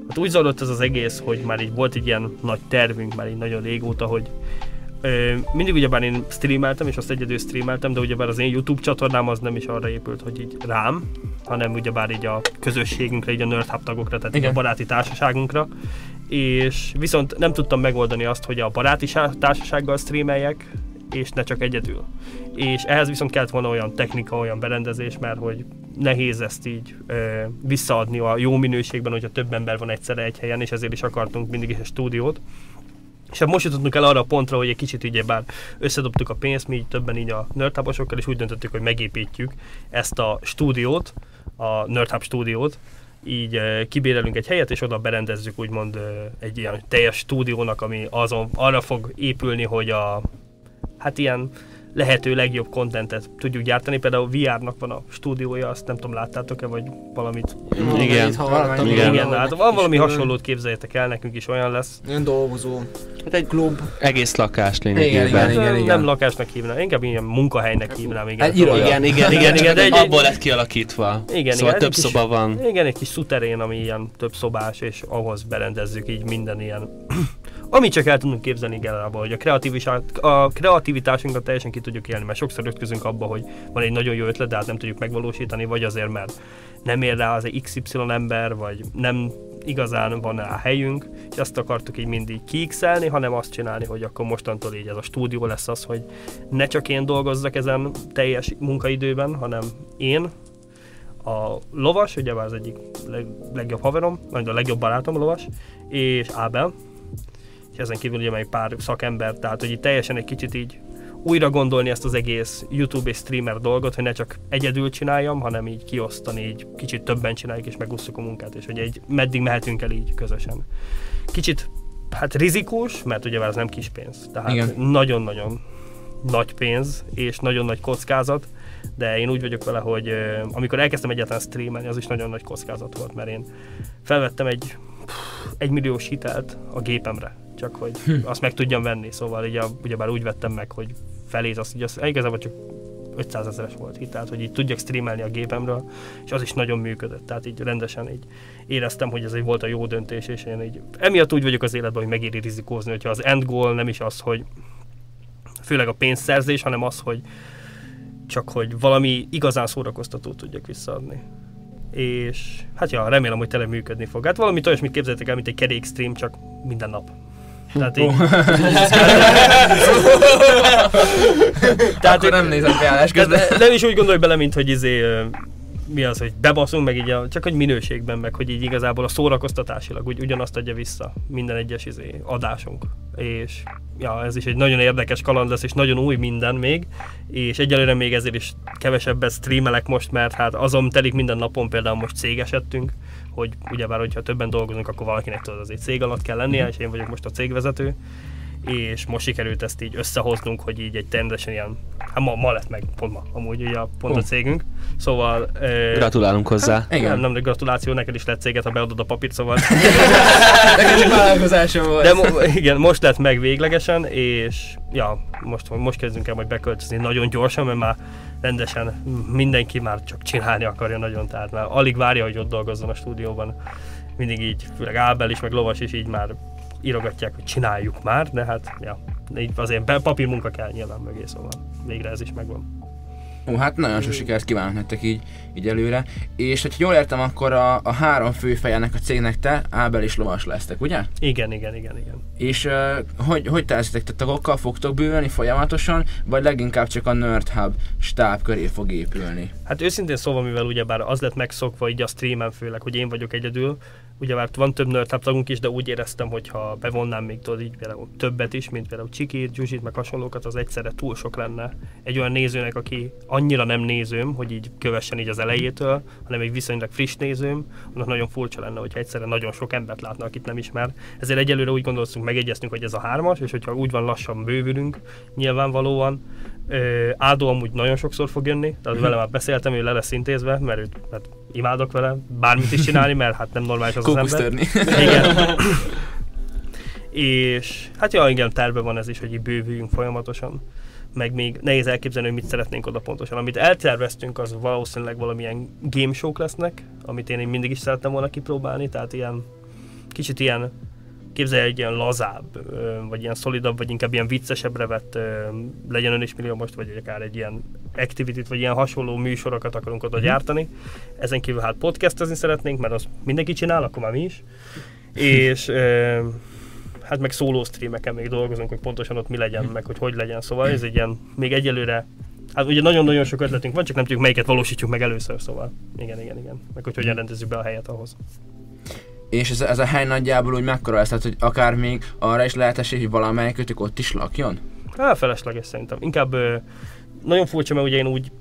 Hát úgy zajlott ez az egész, hogy már így volt egy ilyen nagy tervünk már így nagyon régóta, hogy ö, mindig ugyebár én streameltem, és azt egyedül streameltem, de ugyebár az én YouTube csatornám az nem is arra épült, hogy így rám, hanem ugyebár így a közösségünkre, így a Nerd Hub tagokra, tehát így a Igen. baráti társaságunkra. És viszont nem tudtam megoldani azt, hogy a baráti sá- társasággal streameljek, és ne csak egyedül. És ehhez viszont kellett volna olyan technika, olyan berendezés, mert hogy nehéz ezt így ö, visszaadni a jó minőségben, hogyha több ember van egyszerre egy helyen, és ezért is akartunk mindig is egy stúdiót. És hát most jutottunk el arra a pontra, hogy egy kicsit így bár összedobtuk a pénzt, mi így többen így a nerdhubosokkal, és úgy döntöttük, hogy megépítjük ezt a stúdiót, a Nerdhub stúdiót, így kibérelünk egy helyet, és oda berendezzük úgymond egy ilyen teljes stúdiónak, ami azon arra fog épülni, hogy a hát ilyen lehető legjobb kontentet tudjuk gyártani. Például VR-nak van a stúdiója, azt nem tudom, láttátok-e, vagy valamit. Igen. Itt hallottam, Igen. Igen, hát van valami hasonlót képzeljétek el, nekünk is olyan lesz. Ilyen dolgozó. Hát egy Klub. egész lakás Igen, lényegében. igen, igen. Nem lakásnak hívnám, inkább ilyen munkahelynek hívnám. Igen, Egy iroda. Igen, igen, Igen, igen, de egy- abból lett kialakítva. Igen, szóval igen, több szoba van. Igen, egy kis szuterén, ami ilyen több szobás, és ahhoz berendezzük így minden ilyen, amit csak el tudunk képzelni igazából, hogy a, a kreativitásunkat teljesen ki tudjuk élni, mert sokszor ütközünk abba, hogy van egy nagyon jó ötlet, de hát nem tudjuk megvalósítani, vagy azért, mert nem ér rá az egy XY ember, vagy nem igazán van rá helyünk, és azt akartuk így mindig kiixelni, hanem azt csinálni, hogy akkor mostantól így ez a stúdió lesz az, hogy ne csak én dolgozzak ezen teljes munkaidőben, hanem én, a lovas, ugye az egyik leg, legjobb haverom, vagy a legjobb barátom a lovas, és Ábel, ezen kívül ugye még pár szakember, tehát hogy így teljesen egy kicsit így újra gondolni ezt az egész YouTube és streamer dolgot, hogy ne csak egyedül csináljam, hanem így kiosztani, így kicsit többen csináljuk és megosztjuk a munkát, és hogy egy, meddig mehetünk el így közösen. Kicsit hát rizikós, mert ugye ez nem kis pénz, tehát Igen. nagyon-nagyon nagy pénz és nagyon nagy kockázat, de én úgy vagyok vele, hogy amikor elkezdtem egyáltalán streamelni, az is nagyon nagy kockázat volt, mert én felvettem egy egy milliós hitelt a gépemre, csak hogy azt meg tudjam venni, szóval így a, ugyebár úgy vettem meg, hogy felét azt így, azt, igazából csak 500 ezeres volt hitelt, hogy így tudjak streamelni a gépemről, és az is nagyon működött, tehát így rendesen így éreztem, hogy ez egy volt a jó döntés, és én így emiatt úgy vagyok az életben, hogy megéri rizikózni, hogyha az end goal nem is az, hogy főleg a pénzszerzés, hanem az, hogy csak hogy valami igazán szórakoztatót tudjak visszaadni. És hát ja, remélem, hogy tényleg működni fog. Hát valami olyasmit képzeljétek el, mint egy kerék stream, csak minden nap. Tehát így, Tehát Akkor nem nézem beállás közben. nem is úgy gondolj bele, mint hogy izé, mi az, hogy bebaszunk, meg így a, csak egy minőségben, meg hogy így igazából a szórakoztatásilag úgy, ugyanazt adja vissza minden egyes izé, adásunk. És ja, ez is egy nagyon érdekes kaland lesz, és nagyon új minden még, és egyelőre még ezért is kevesebbet streamelek most, mert hát azon telik minden napon, például most cégesedtünk, hogy ugyebár, hogyha többen dolgozunk, akkor valakinek tudod, azért cég alatt kell lennie, és én vagyok most a cégvezető, és most sikerült ezt így összehoznunk, hogy így egy rendesen ilyen, hát ma, ma lett meg, pont ma, amúgy ugye a, pont a Ó. cégünk, szóval... ö, Gratulálunk hozzá. igen. Nem, nem gratuláció, neked is lett céget, ha beadod a papírt, szóval... Nekem csak vállalkozásom volt. De mo- igen, most lett meg véglegesen, és ja, most, most kezdünk el majd beköltözni nagyon gyorsan, mert már rendesen mindenki már csak csinálni akarja nagyon, tehát már alig várja, hogy ott dolgozzon a stúdióban. Mindig így, főleg Ábel is, meg Lovas is így már írogatják, hogy csináljuk már, de hát ja, így azért papírmunka kell nyilván mögé, szóval végre ez is megvan. Ó, hát nagyon sok sikert kívánok nektek így, így előre. És hogyha jól értem, akkor a, a három főfejenek a cégnek te, Ábel és Lovas lesztek, ugye? Igen, igen, igen, igen. És uh, hogy, hogy tervezitek, te tagokkal fogtok bővülni folyamatosan, vagy leginkább csak a Nerd Hub stáb köré fog épülni? Hát őszintén szóval, mivel ugyebár az lett megszokva így a streamen főleg, hogy én vagyok egyedül, ugyebár van több nerd tagunk is, de úgy éreztem, hogy ha bevonnám még tudod így például többet is, mint például Csikit, Zsuzsit, meg hasonlókat, az egyszerre túl sok lenne egy olyan nézőnek, aki annyira nem nézőm, hogy így kövessen így az elejétől, hanem egy viszonylag friss nézőm, annak nagyon furcsa lenne, hogyha egyszerre nagyon sok embert látna, akit nem ismer. Ezért egyelőre úgy gondoltunk, megegyeztünk, hogy ez a hármas, és hogyha úgy van lassan bővülünk, nyilvánvalóan, Ádó amúgy nagyon sokszor fog jönni, tehát vele már beszéltem, ő le lesz intézve, mert őt mert imádok vele, bármit is csinálni, mert hát nem normális az az ember. törni. Igen. és hát ja, igen, terve van ez is, hogy így bővüljünk folyamatosan. Meg még nehéz elképzelni, hogy mit szeretnénk oda pontosan. Amit elterveztünk, az valószínűleg valamilyen game show lesznek, amit én, én mindig is szerettem volna kipróbálni, tehát ilyen kicsit ilyen képzelj egy ilyen lazább, vagy ilyen szolidabb, vagy inkább ilyen viccesebbre vett, legyen ön is millió most, vagy akár egy ilyen activity vagy ilyen hasonló műsorokat akarunk oda gyártani. Ezen kívül hát podcastezni szeretnénk, mert az mindenki csinál, akkor már mi is. És hát meg szóló streameken még dolgozunk, hogy pontosan ott mi legyen, meg hogy hogy legyen. Szóval ez egy ilyen, még egyelőre Hát ugye nagyon-nagyon sok ötletünk van, csak nem tudjuk melyiket valósítjuk meg először, szóval igen, igen, igen. Meg hogy hogyan rendezzük be a helyet ahhoz. És ez, ez a hely nagyjából úgy mekkora lesz, tehát hogy akár még arra is lehet esély, hogy valamelyikőtök ott is lakjon? Hát felesleges szerintem. Inkább ö, nagyon furcsa, mert ugye én úgy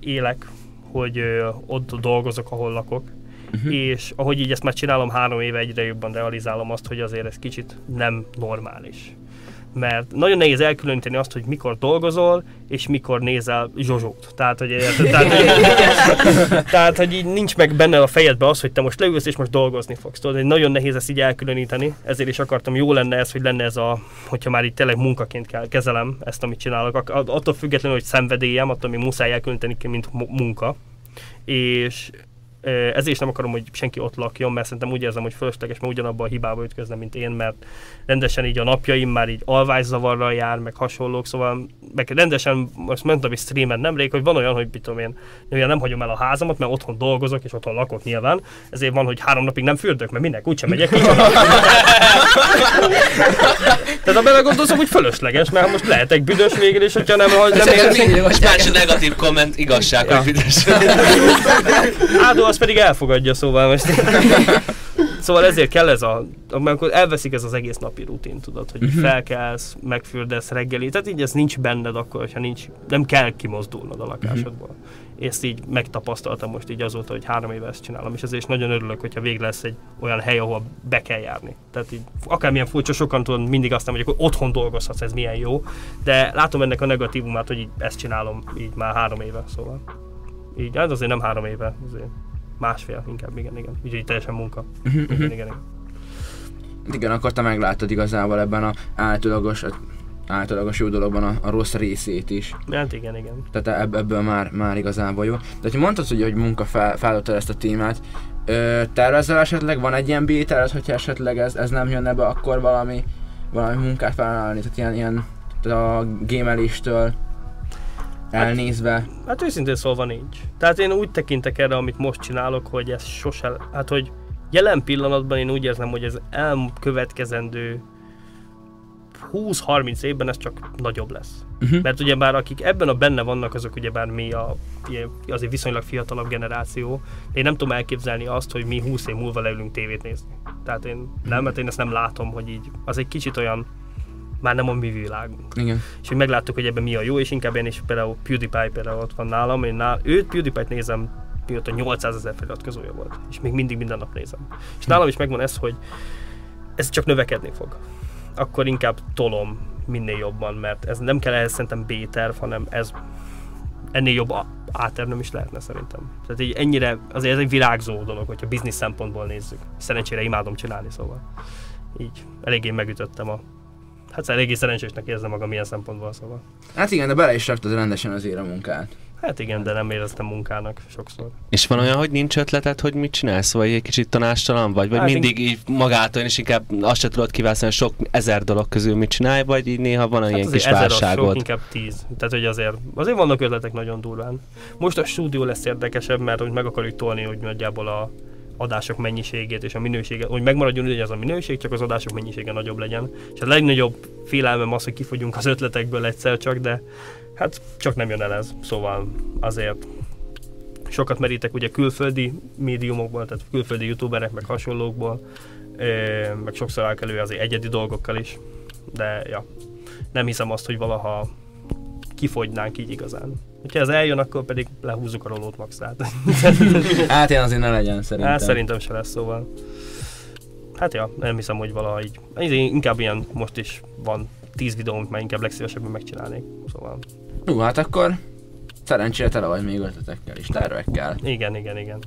élek, hogy ö, ott dolgozok, ahol lakok, Uh-huh. és ahogy így ezt már csinálom három éve, egyre jobban realizálom azt, hogy azért ez kicsit nem normális. Mert nagyon nehéz elkülöníteni azt, hogy mikor dolgozol, és mikor nézel zsozsót. Tehát, hogy, tehát, hogy, tehát, hogy így nincs meg benne a fejedbe az, hogy te most leülsz, és most dolgozni fogsz. Tudod, hogy nagyon nehéz ezt így elkülöníteni, ezért is akartam, jó lenne ez, hogy lenne ez a, hogyha már itt tényleg munkaként kell kezelem ezt, amit csinálok, attól függetlenül, hogy szenvedélyem, attól még muszáj elkülöníteni, mint mu- munka. És ezért is nem akarom, hogy senki ott lakjon, mert szerintem úgy érzem, hogy fölösleges, mert ugyanabban a hibába ütközne, mint én, mert rendesen így a napjaim már így alvászavarral jár, meg hasonlók, szóval meg rendesen, most mondtam is streamen nemrég, hogy van olyan, hogy mit tudom én, ugye nem hagyom el a házamat, mert otthon dolgozok, és otthon lakok nyilván, ezért van, hogy három napig nem fürdök, mert minek, úgysem megyek kicsoda. Tehát ha belegondolszom, hogy fölösleges, mert most lehetek büdös végül, és hogyha nem, nem, nem érzem, Most első negatív komment, igazság, Ja. hogy büdös. Ádó azt pedig elfogadja, szóval most. Szóval ezért kell ez a, amikor elveszik ez az egész napi rutin, tudod, hogy így felkelsz, megfürdesz reggeli, tehát így ez nincs benned akkor, hogyha nincs, nem kell kimozdulnod a lakásodból. Ezt így megtapasztaltam most így azóta, hogy három éve ezt csinálom, és ezért is nagyon örülök, hogyha végre lesz egy olyan hely, ahol be kell járni. Tehát így, akármilyen furcsa, sokan tudod, mindig azt nem, hogy akkor otthon dolgozhatsz, ez milyen jó, de látom ennek a negatívumát, hogy így ezt csinálom így már három éve, szóval. Így, hát azért nem három éve, azért másfél inkább, igen, igen. Úgyhogy teljesen munka. Igen, igen, igen. Igen, akkor te meglátod igazából ebben a általagos, általagos jó dologban a, a rossz részét is. Hát igen, igen. Tehát ebb, ebből már, már igazából jó. De ha mondtad, hogy, hogy munka fel, feloltad ezt a témát, ö, tervezel esetleg, van egy ilyen bételed, hogyha esetleg ez, ez nem jönne be, akkor valami, valami munkát felvállalni, tehát ilyen, ilyen tehát a gémeléstől elnézve. Hát őszintén szólva nincs. Tehát én úgy tekintek erre, amit most csinálok, hogy ez sose, hát hogy jelen pillanatban én úgy érzem, hogy ez elkövetkezendő 20-30 évben ez csak nagyobb lesz. Uh-huh. Mert ugyebár akik ebben a benne vannak, azok ugyebár mi a ilyen, azért viszonylag fiatalabb generáció. Én nem tudom elképzelni azt, hogy mi 20 év múlva leülünk tévét nézni. Tehát én nem, mert én ezt nem látom, hogy így az egy kicsit olyan már nem a mi világunk. Igen. És hogy megláttuk, hogy ebben mi a jó, és inkább én is például PewDiePie például ott van nálam, én nál, őt PewDiePie-t nézem, mióta 800 ezer feliratkozója volt, és még mindig minden nap nézem. És nálam is megvan ez, hogy ez csak növekedni fog. Akkor inkább tolom minél jobban, mert ez nem kell ehhez szerintem B-terv, hanem ez ennél jobb A-terv nem is lehetne szerintem. Tehát így ennyire, azért ez egy virágzó dolog, hogyha biznisz szempontból nézzük. Szerencsére imádom csinálni, szóval így eléggé megütöttem a Hát eléggé szerencsésnek érzem magam ilyen szempontból, szóval. Hát igen, de bele is raktad rendesen azért a munkát. Hát igen, de nem éreztem munkának sokszor. És van olyan, hogy nincs ötleted, hogy mit csinálsz, vagy egy kicsit tanástalan vagy, vagy Hát mindig így magától, és inkább azt se tudod kiválasztani, hogy sok ezer dolog közül mit csinálj, vagy így néha van olyan Hát kis az sok, válságod. inkább tíz. Tehát, hogy azért, azért vannak ötletek nagyon durván. Most a stúdió lesz érdekesebb, mert hogy meg akarjuk tolni, hogy nagyjából a adások mennyiségét és a minőséget, hogy megmaradjon ugyanaz a minőség, csak az adások mennyisége nagyobb legyen. És a legnagyobb félelmem az, hogy kifogyunk az ötletekből egyszer csak, de hát csak nem jön el ez. Szóval azért sokat merítek ugye külföldi médiumokból, tehát külföldi youtuberek, meg hasonlókból, meg sokszor állok elő azért egyedi dolgokkal is, de ja, nem hiszem azt, hogy valaha kifogynánk így igazán. Hogyha ez eljön, akkor pedig lehúzzuk a rolót max tehát. Hát ilyen azért ne legyen szerintem. Hát szerintem se lesz, szóval. Hát ja, nem hiszem, hogy valaha így. Ez inkább ilyen most is van 10 videó, amit már inkább legszívesebben megcsinálnék. Szóval Hú, hát akkor szerencsére tele vagy még ötletekkel és tervekkel. igen, igen, igen.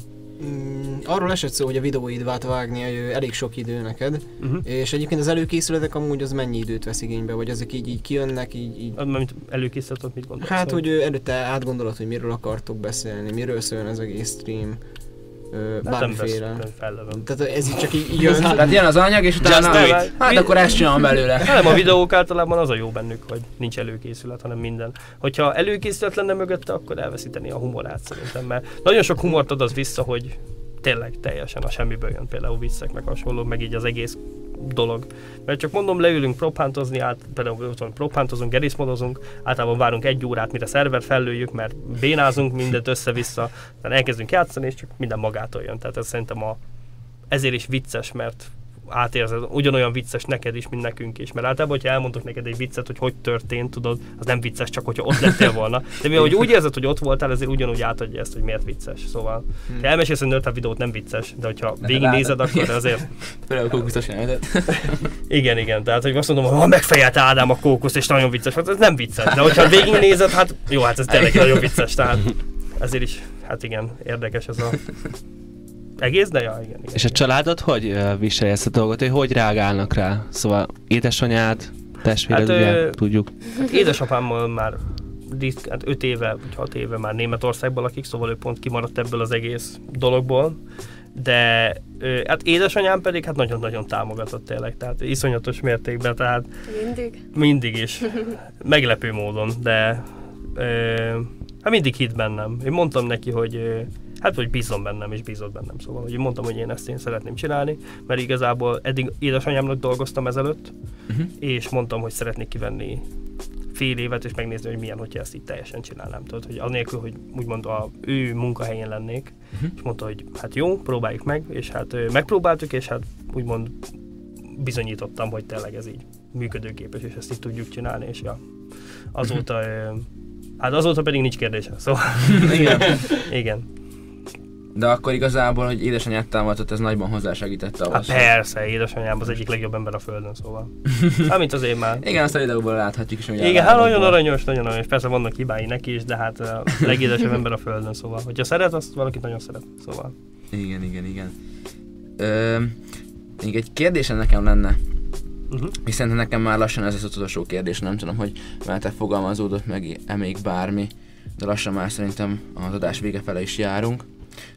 Mm, arról esett szó, hogy a videóidvát vágni hogy elég sok idő neked, Uh-huh. és egyébként az előkészületek amúgy az mennyi időt vesz igénybe, vagy azok így, így kijönnek, így, így Mint előkészített, mit gondolsz? Hát, hogy előtte átgondolod, hogy miről akartok beszélni, miről szól ez egész stream, ö, nem bármiféle. Tehát ez így csak így jön. Tehát jön az anyag, és utána... Just do it. Hát akkor ezt csinálom belőle. Nem, a videók általában az a jó bennük, hogy nincs előkészület, hanem minden. Hogyha előkészület lenne mögötte, akkor elveszíteni a humorát szerintem, mert nagyon sok humort ad az vissza, hogy tényleg teljesen a semmiből jön például viccek, meg hasonló, meg így az egész dolog. Mert csak mondom, leülünk propántozni, át, például ott van, propántozunk, geriszmodozunk, általában várunk egy órát, mire szerver fellőjük, mert bénázunk mindent össze-vissza, tehát elkezdünk játszani, és csak minden magától jön. Tehát ez szerintem a, ezért is vicces, mert átérzed, ugyanolyan vicces neked is, mint nekünk is. Mert általában, hogyha elmondok neked egy viccet, hogy hogy történt, tudod, az nem vicces, csak hogyha ott lettél volna. De mivel, hogy úgy érzed, hogy ott voltál, ezért ugyanúgy átadja ezt, hogy miért vicces. Szóval, Hmm. ha elmesélsz egy nőtt videót, nem vicces, de hogyha végignézed, akkor azért Például kókuszos igen, igen, tehát hogy azt mondom, hogy ha megfejelte Ádám a kókuszt, és nagyon vicces, hát ez nem vicces, de hogyha végignézed, hát jó, hát ez tényleg nagyon vicces, tehát ezért is, hát igen, érdekes ez a egész, de ja, igen, igen. És a családod hogy ö, viseli ezt a dolgot, hogy hogy reagálnak rá? Szóval édesanyád, testvéred, Hát, ugye, ö, tudjuk. Hát édesapámmal már risk- hát 5 éve, vagy 6 éve már Németországban lakik, szóval ő pont kimaradt ebből az egész dologból. De ö, hát édesanyám pedig hát nagyon-nagyon támogatott tényleg, tehát iszonyatos mértékben, tehát Mindig. mindig is, meglepő módon, de ö, hát mindig hitt bennem. Én mondtam neki, hogy ö, hát hogy bízom bennem, és bízott bennem, szóval hogy mondtam, hogy én ezt én szeretném csinálni, mert igazából eddig édesanyámnak dolgoztam ezelőtt, Uh-huh. és mondtam, hogy szeretnék kivenni fél évet, és megnézni, hogy milyen, hogyha ezt így teljesen csinálnám. Tudod, hogy anélkül, hogy úgymond a ő munkahelyén lennék, Mhm. és mondta, hogy hát jó, próbáljuk meg, és hát megpróbáltuk, és hát úgymond bizonyítottam, hogy tényleg ez így működőképes, és ezt így tudjuk csinálni, és ja, azóta, ö, hát azóta pedig nincs kérdése, szóval Igen. igen. De akkor igazából, hogy édesanyát támogatott, ez nagyban hozzásegítette Hát ahhoz. hogy- persze, édesanyám az egyik legjobb ember a földön, szóval. Hát, mint az én már. Igen, azt a videóból láthatjuk is, hogy Igen, hát nagyon aranyos, nagyon aranyos. Persze vannak hibái neki is, de hát a legédesebb ember a földön, szóval. Hogyha szeret, azt valakit nagyon szeret, szóval. Igen, igen, igen. Ö, még egy kérdésem nekem lenne, Uh-huh. hiszen nekem már lassan ez az utolsó kérdés, nem tudom, hogy veletek fogalmazódott meg e még bármi, de lassan már szerintem az adás vége fele is járunk.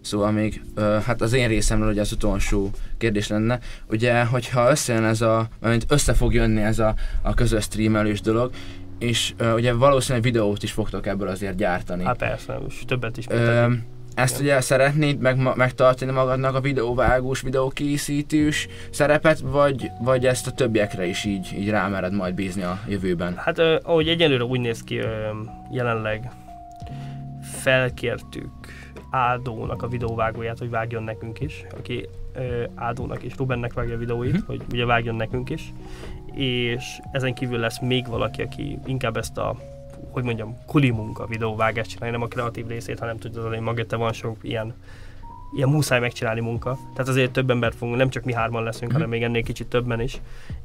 Szóval még, hát az én részemről ugye az utolsó kérdés lenne, ugye, hogyha összejön ez a, mint össze fog jönni ez a, a közös streamelős dolog, és ö, ugye valószínűleg videót is fogtok ebből azért gyártani. Hát persze, és többet is. Ö, ezt ugye szeretnéd meg, megtartani magadnak a videóvágós, videókészítős szerepet, vagy, vagy ezt a többiekre is így, így rámered majd bízni a jövőben? Hát ahogy egyelőre úgy néz ki, jelenleg felkértük Ádónak a videóvágóját, hogy vágjon nekünk is, aki ö, Ádónak és Rubennek vágja a videóit, Mhm. hogy ugye vágjon nekünk is, és ezen kívül lesz még valaki, aki inkább ezt a hogy mondjam, kuli munka videóvágást csinálni, nem a kreatív részét, hanem tudod, hogy mögötte van sok ilyen ilyen muszáj megcsinálni munka. Tehát azért több embert fogunk, nem csak mi hárman leszünk, Mhm. hanem még ennél kicsit többen is.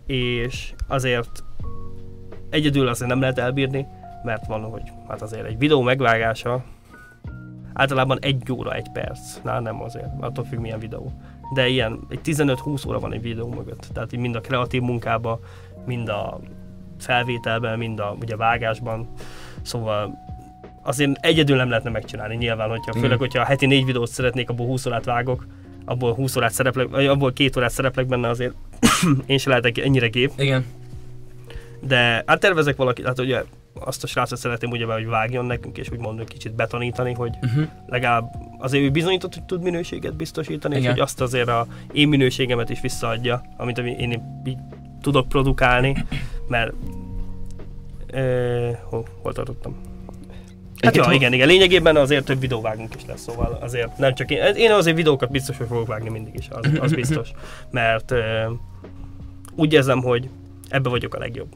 És azért egyedül azért nem lehet elbírni, mert van, hogy hát azért egy videó megvágása általában egy óra, egy perc. Na, nem azért, attól függ milyen videó. De ilyen, egy 15-20 óra van egy videó mögött. Tehát így mind a kreatív munkába, mind a felvételben, mind a ugye vágásban. Szóval azért egyedül nem lehetne megcsinálni nyilván, hogyha, főleg, hogyha heti négy videót szeretnék, abból 20 órát vágok, abból 20 órát szereplek, abból két órát szereplek benne azért én se lehetek ennyire gép. Igen. De hát tervezek valaki, hát ugye azt a srácot szeretném ugye, hogy vágjon nekünk, és úgymond egy kicsit betanítani, hogy Uh-huh. legalább azért ő bizonyított, hogy tud minőséget biztosítani, és Igen. hogy azt azért a én minőségemet is visszaadja, amit én így tudok produkálni, mert ö, hol, hol tartottam? Hát ja, igen, igen, lényegében azért több videóvágunk is lesz, szóval azért nem csak én, én azért videókat biztos, hogy fogok vágni mindig is, az, az biztos, mert ö, úgy érzem, hogy ebbe vagyok a legjobb.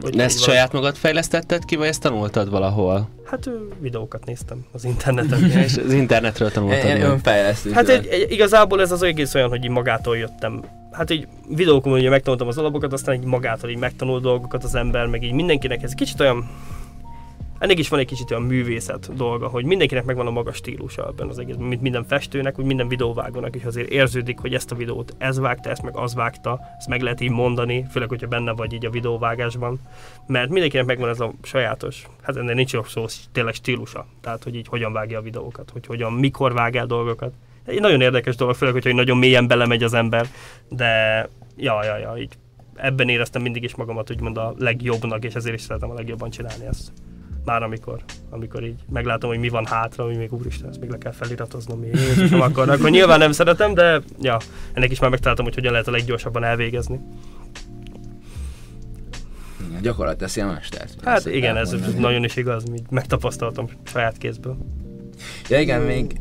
Hogy ezt saját magad fejlesztetted ki, vagy ezt tanultad valahol? Hát videókat néztem az interneten. És az internetről tanultad Ilyen meg. önfejlesztő. Hát egy, egy, igazából ez az egész olyan, hogy így magától jöttem. Hát így videókon ugye megtanultam az alapokat, aztán így magától így megtanul dolgokat az ember, meg így mindenkinek ez kicsit olyan ennek is van egy kicsit olyan művészet dolga, hogy mindenkinek megvan a maga stílusa ebben az egészben, mint minden festőnek, úgy minden videóvágónak is azért érződik, hogy ezt a videót ez vágta, ezt meg az vágta, ezt meg lehet így mondani, főleg, hogyha benne vagy így a videóvágásban, mert mindenkinek megvan ez a sajátos, hát ennél nincs jobb szó, tényleg stílusa, tehát hogy így hogyan vágja a videókat, hogy hogyan, mikor vág el dolgokat. Egy nagyon érdekes dolog, főleg, hogyha nagyon mélyen belemegy az ember, de ja, ja, ja, így ebben éreztem mindig is magamat úgymond a legjobbnak, és ezért is szeretem a legjobban csinálni ezt. Már amikor, amikor így meglátom, hogy mi van hátra, hogy még úristen, ezt még le kell feliratoznom, még Jézusom, akkor, akkor nyilván nem szeretem, de ja, ennek is már megtaláltam, hogy hogyan lehet a leggyorsabban elvégezni. Igen, gyakorlat teszi a mestert. Hát igen, ez elmondani. nagyon is igaz, így megtapasztaltam saját kézből. Ja igen, még...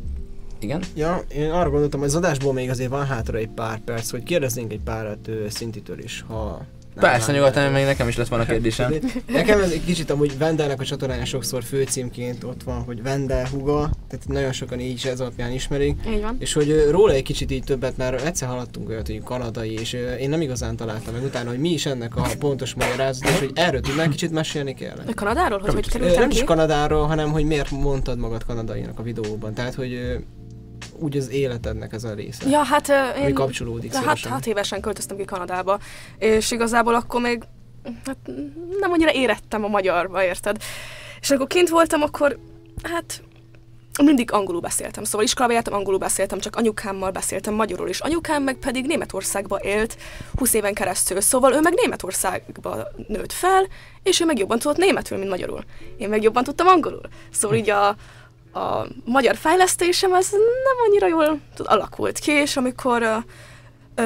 Igen? Ja, én arra gondoltam, hogy az adásból még azért van hátra egy pár perc, hogy kérdeznénk egy párat szintitől is, ha... nem Persze, bánják. nyugodtan, még nekem is lett volna kérdésem. Nekem ez egy kicsit amúgy Vendelnek a csatornáján sokszor főcímként ott van, hogy Vendel Huga, tehát nagyon sokan így is ez alapján ismerik. Így van. És hogy róla egy kicsit így többet, mert egyszer hallottunk olyat, hogy kanadai, és én nem igazán találtam meg utána, hogy mi is ennek a pontos magyarázat, és hogy erről tudnál kicsit mesélni kell. A Kanadáról? Hogy hogy kerültem Nem ki? is Kanadáról, hanem hogy miért mondtad magad kanadainak a videóban. Tehát, hogy úgy az életednek ez a része. Ja, hát én kapcsolódik de hát hat évesen költöztem ki Kanadába, és igazából akkor még hát, nem annyira érettem a magyarba, érted? És amikor kint voltam, akkor hát mindig angolul beszéltem. Szóval iskolába jártam, angolul beszéltem, csak anyukámmal beszéltem magyarul is. Anyukám meg pedig Németországba élt 20 éven keresztül, szóval ő meg Németországba nőtt fel, és ő meg jobban tudott németül, mint magyarul. Én meg jobban tudtam angolul. Szóval így a, a magyar fejlesztésem az nem annyira jól tud, alakult ki, és amikor uh,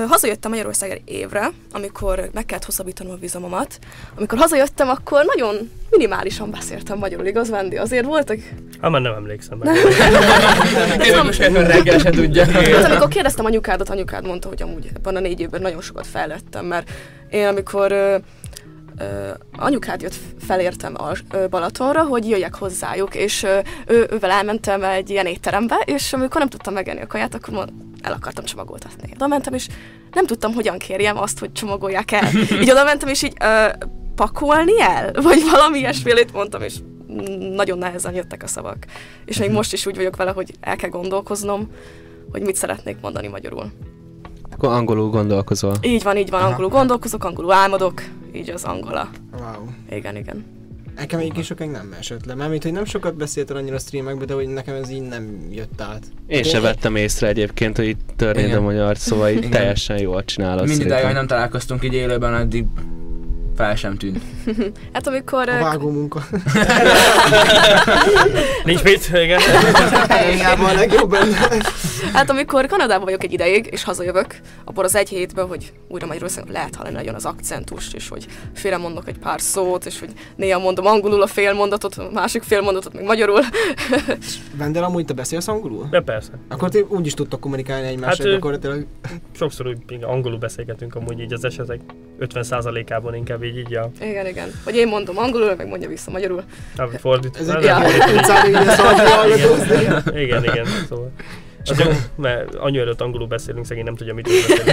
hazajöttem Magyarországra évre, amikor meg kellett hosszabbítanom a vizumomat. Amikor hazajöttem, akkor nagyon minimálisan beszéltem magyarul, igaz, Vendi? Azért voltak... Hát már nem emlékszem meg. Én most reggel se tudja. Hát amikor kérdeztem anyukádat, anyukád mondta, hogy amúgy ebben a négy évben nagyon sokat fejlettem, mert én amikor anyukád jött felértem a Balatonra, hogy jöjjek hozzájuk, és ő, ővel elmentem egy ilyen étterembe, és amikor nem tudtam megenni a kaját, akkor el akartam csomagoltatni. Oda mentem, és nem tudtam, hogyan kérjem azt, hogy csomagolják el. Így oda mentem, és így ö, pakolni el? Vagy valami ilyesfélét mondtam, és nagyon nehezen jöttek a szavak. És még most is úgy vagyok vele, hogy el kell gondolkoznom, hogy mit szeretnék mondani magyarul. Akkor angolul gondolkozol. Így van, így van, Aha. angolul gondolkozok, angolul álmodok, így az angola. Wow. Igen, igen. Nekem egyébként sokáig nem esett le. Mármint, hogy nem sokat beszéltél annyira a streamekbe, de hogy nekem ez így nem jött át. Én se vettem észre egyébként, hogy itt törnéd Igen. a magyar, szóval így teljesen jól csinálod. Mindig hogy nem találkoztunk így élőben, addig Fel sem tűnt. Hát amikor... A vágó munka. Nincs mit, igen. Hiába a legjobb. Hát amikor Kanadában vagyok egy ideig, és hazajövök, abból az egy hétben, hogy újra Magyarországon lehet hallani nagyon az akcentust, és hogy félre mondok egy pár szót, és hogy néha mondom angolul a fél mondatot, a másik fél mondatot meg magyarul. Vendel, amúgy te beszélsz angolul? De persze. Akkor ti úgy is tudtok kommunikálni egymással, Hát, gyakorlatilag. Sokszor úgy még angolul beszélgetünk amúgy így az esetek 50%-ában inkább így, így a, Igen, igen. Hogy én mondom angolul, meg mondja vissza magyarul. a fordít. Ez nem, egy nem Ja. igen, igen, igen, szóval. Az jó, mert annyira előtt angolul beszélünk, szegény nem tudja, mit tud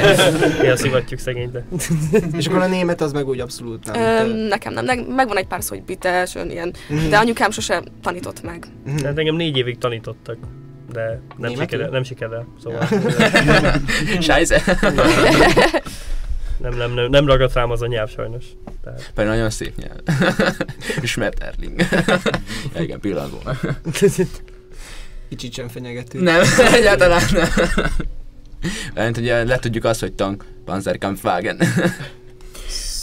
beszélni. Ilyen szivatjuk szegény, de És akkor a német az meg úgy abszolút nem. Öm, nekem nem, ne- megvan egy pár szó, hogy bites, ön ilyen, Mhm. de anyukám sose tanított meg. Mhm. hát engem négy évig tanítottak. De nem sikerül, nem sikerül, szóval Sájze. nem, nem, nem, nem ragadt rám az a nyelv sajnos. Tehát, Pedig nagyon szép nyelv. Schmetterling. ja, igen, pillangó. Kicsit sem fenyegető. Nem, egyáltalán nem. Mert ugye letudjuk azt, hogy tank, Panzerkampfwagen.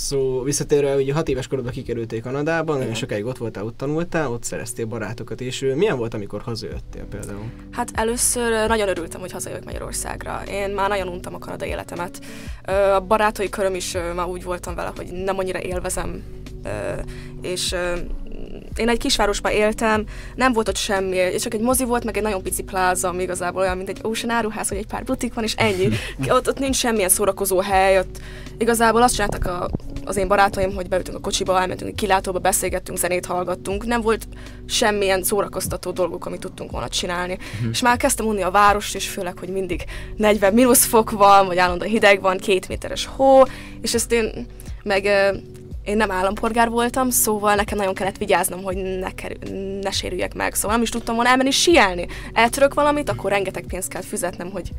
Szó, visszatérve, ugye hat éves korodban kikerültél Kanadában, nagyon sokáig ott voltál, ott tanultál, ott szereztél barátokat, és milyen volt, amikor hazajöttél például? Hát először nagyon örültem, hogy hazajövök Magyarországra. Én már nagyon untam a kanadai életemet. A barátai köröm is már úgy voltam vele, hogy nem annyira élvezem. És én egy kisvárosban éltem, nem volt ott semmi, és csak egy mozi volt, meg egy nagyon pici pláza, ami igazából olyan, mint egy Ocean áruház, hogy egy pár butik van, és ennyi. Ott, ott nincs semmilyen szórakozó hely, ott igazából azt csináltak a, az én barátaim, hogy beültünk a kocsiba, elmentünk egy kilátóba, beszélgettünk, zenét hallgattunk, nem volt semmilyen szórakoztató dolgok, amit tudtunk volna csinálni. És már kezdtem unni a várost, és főleg, hogy mindig 40 mínusz fok van, vagy állandóan hideg van, két méteres hó, és ezt én meg én nem állampolgár voltam, szóval nekem nagyon kellett vigyáznom, hogy ne, kerül, ne sérüljek meg. Szóval nem is tudtam volna elmenni síelni. Eltörök valamit, akkor rengeteg pénzt kell fizetnem, hogy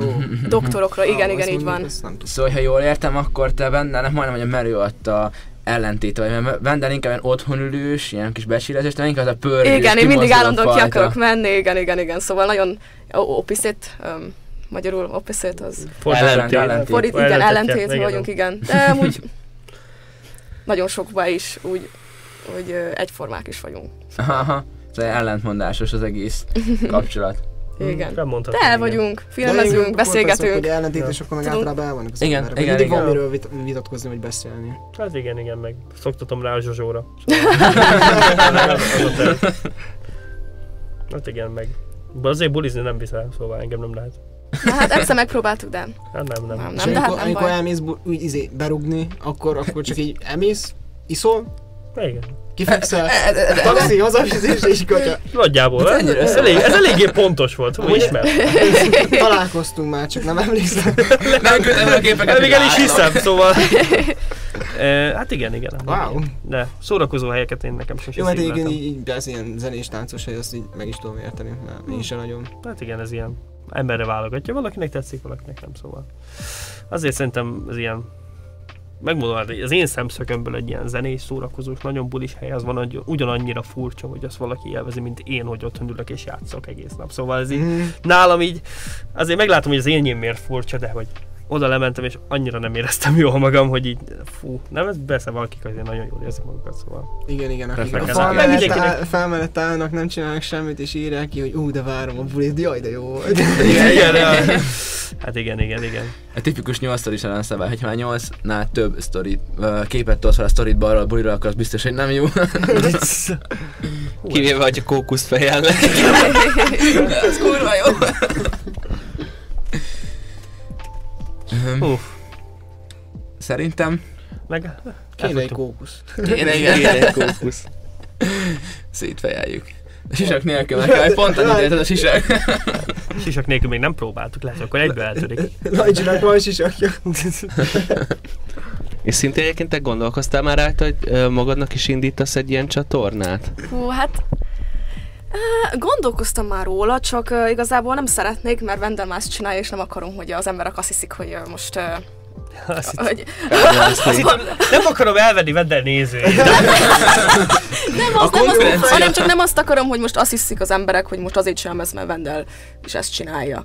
Ó, doktorokra, igen, á, igen, így mondjuk, van. nem. Szóval, ha jól értem, akkor te Vendelnek majdnem, hogy a merő adta ellentéte vagy, mert Vendel inkább ilyen otthonülős, ilyen kis becsületes, te inkább az a pörgős, Igen, én mindig állandóan ki akarok menni, igen, igen, igen. Szóval nagyon opposite, um, magyarul opposite az Fordítani, Ellentét. Fordít, igen, ellentét vagyunk, igen. De amúgy nagyon sokban is úgy, hogy ö, egyformák is vagyunk. Aha, szóval ellentmondásos az egész kapcsolat. Igen. Nem mondhatod. De el igen. vagyunk, De filmezünk, persze, beszélgetünk. hogy ellentétes, akkor meg általában el vannak az Igen, emberek. igen, Mindig van igen. miről vit- vitatkozni, vagy beszélni. Hát igen, igen, meg szoktatom rá a Zsozsóra. Szóval, hát igen, meg. De azért bulizni nem viszel, szóval engem nem lehet. Na, hát egyszer megpróbáltuk, de Hát nem, nem. Nem, És de hát amikor, nem amikor baj. elmész bu- úgy izé, berugni, akkor, akkor csak így emész, iszol, Igen. kifekszel, taxi, hazafizetés, és kutya. Nagyjából, Hát ez, ennyire ez, elég, ez eléggé pontos volt, hogy ismer. Találkoztunk már, csak nem emlékszem. Nem küldtem a képeket, Hát még el is hiszem, szóval... E, hát igen, igen. Wow. De szórakozó helyeket én nekem sem Jó, hát egyébként így, így persze ilyen zenés, táncos hely, azt így meg is tudom érteni, mert én sem nagyon. Hát igen, ez ilyen emberre válogatja. Valakinek tetszik, valakinek nem, szóval. Azért szerintem ez ilyen megmondom, hát az én szemszögömből egy ilyen zenés, szórakozós, nagyon bulis hely, az van hogy ugyanannyira furcsa, hogy azt valaki élvezi, mint én, hogy otthon ülök és játszok egész nap. Szóval ez így, Mm. nálam így, azért meglátom, hogy az én miért furcsa, de hogy oda lementem, és annyira nem éreztem jól magam, hogy így, fú, nem, ez persze valakik azért nagyon jól érzik magukat, szóval. Igen, igen, akik a fal mellett, áll, mellett állnak, nem csinálnak semmit, és írják ki, hogy ú, de várom a bulit, jaj, de jó volt. Igen, igen, ja. Hát igen, igen, igen. A tipikus 8 sztoris ellenszabály, hogyha már 8-nál több sztorit, ö, képet tolsz fel a sztorit balra a bulira, akkor az biztos, hogy nem jó. Kivéve, hogy a kókusz fejelnek. Ez kurva jó. Hú. Szerintem Meg Kéne egy kókusz. kéne igen, Igen, egy kókusz. szétfejeljük. A sisak nélkül meg kell, pont annyit a sisak. Sisak nélkül még nem próbáltuk, lehet, akkor egyből eltörik. Lajcsinak van sisakja. És szintén egyébként te gondolkoztál már rá, hogy magadnak is indítasz egy ilyen csatornát? Hú, hát gondolkoztam már róla, csak igazából nem szeretnék, mert Vendel más csinálja, és nem akarom, hogy az emberek azt hiszik, hogy most... Azt hogy, azt hittem, nem akarom elvenni Vendel nézőjét. nem, az, nem azt, konkurencia. hanem csak nem azt akarom, hogy most azt hiszik az emberek, hogy most azért csinálom ezt, mert Vendel is ezt csinálja.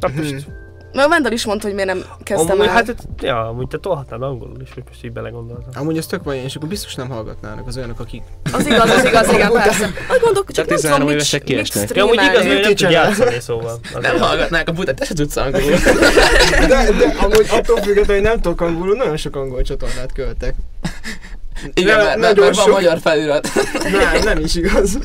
Na most, Mert a Vendel is mondta, hogy miért nem kezdtem Amúgy, el. hát, ja, amúgy te tolhatnál angolul is, hogy most így belegondoltam. Amúgy ez tök vajon, és akkor biztos nem hallgatnának az olyanok, akik... Az igaz, az igaz, igen, persze. Azt gondolok, csak nem 13 tudom, mit, mit. Ja, amúgy igaz, hogy nem tud játszani, szóval. Nem hallgatnák a butat, te se tudsz angolul. De, de amúgy attól függetlenül, hogy nem tudok angolul, nagyon sok angol csatornát költek. Igen, mert, mert, mert van magyar felirat. Nem, nem is igaz.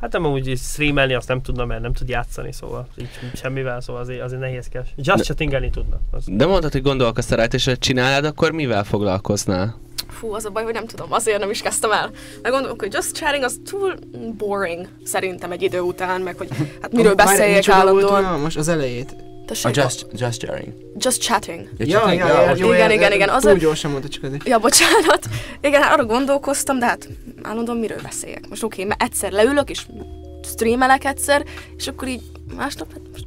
Hát nem amúgy így streamelni azt nem tudna, mert nem tud játszani, szóval így semmivel, szóval azért, azért nehézkes. Just chattingelni tudna. Az. De mondtad, hogy gondolkoztál rá, és ha csinálnád, akkor mivel foglalkoznál? Fú, az a baj, hogy nem tudom, azért nem is kezdtem el. Meg gondolom, hogy just chatting az túl boring szerintem egy idő után, meg hogy hát miről beszéljek volt állandóan. Most az elejét. A Tessék, just, just sharing. just chatting. Ja, ja, ja, jó, Igen, ja, igen, igen, Túl azért- gyorsan mondta csak azért. Ja, bocsánat. Igen, hát arra gondolkoztam, de hát állandóan miről beszéljek. Most oké, mert egyszer leülök, és streamelek egyszer, és akkor így másnap hát most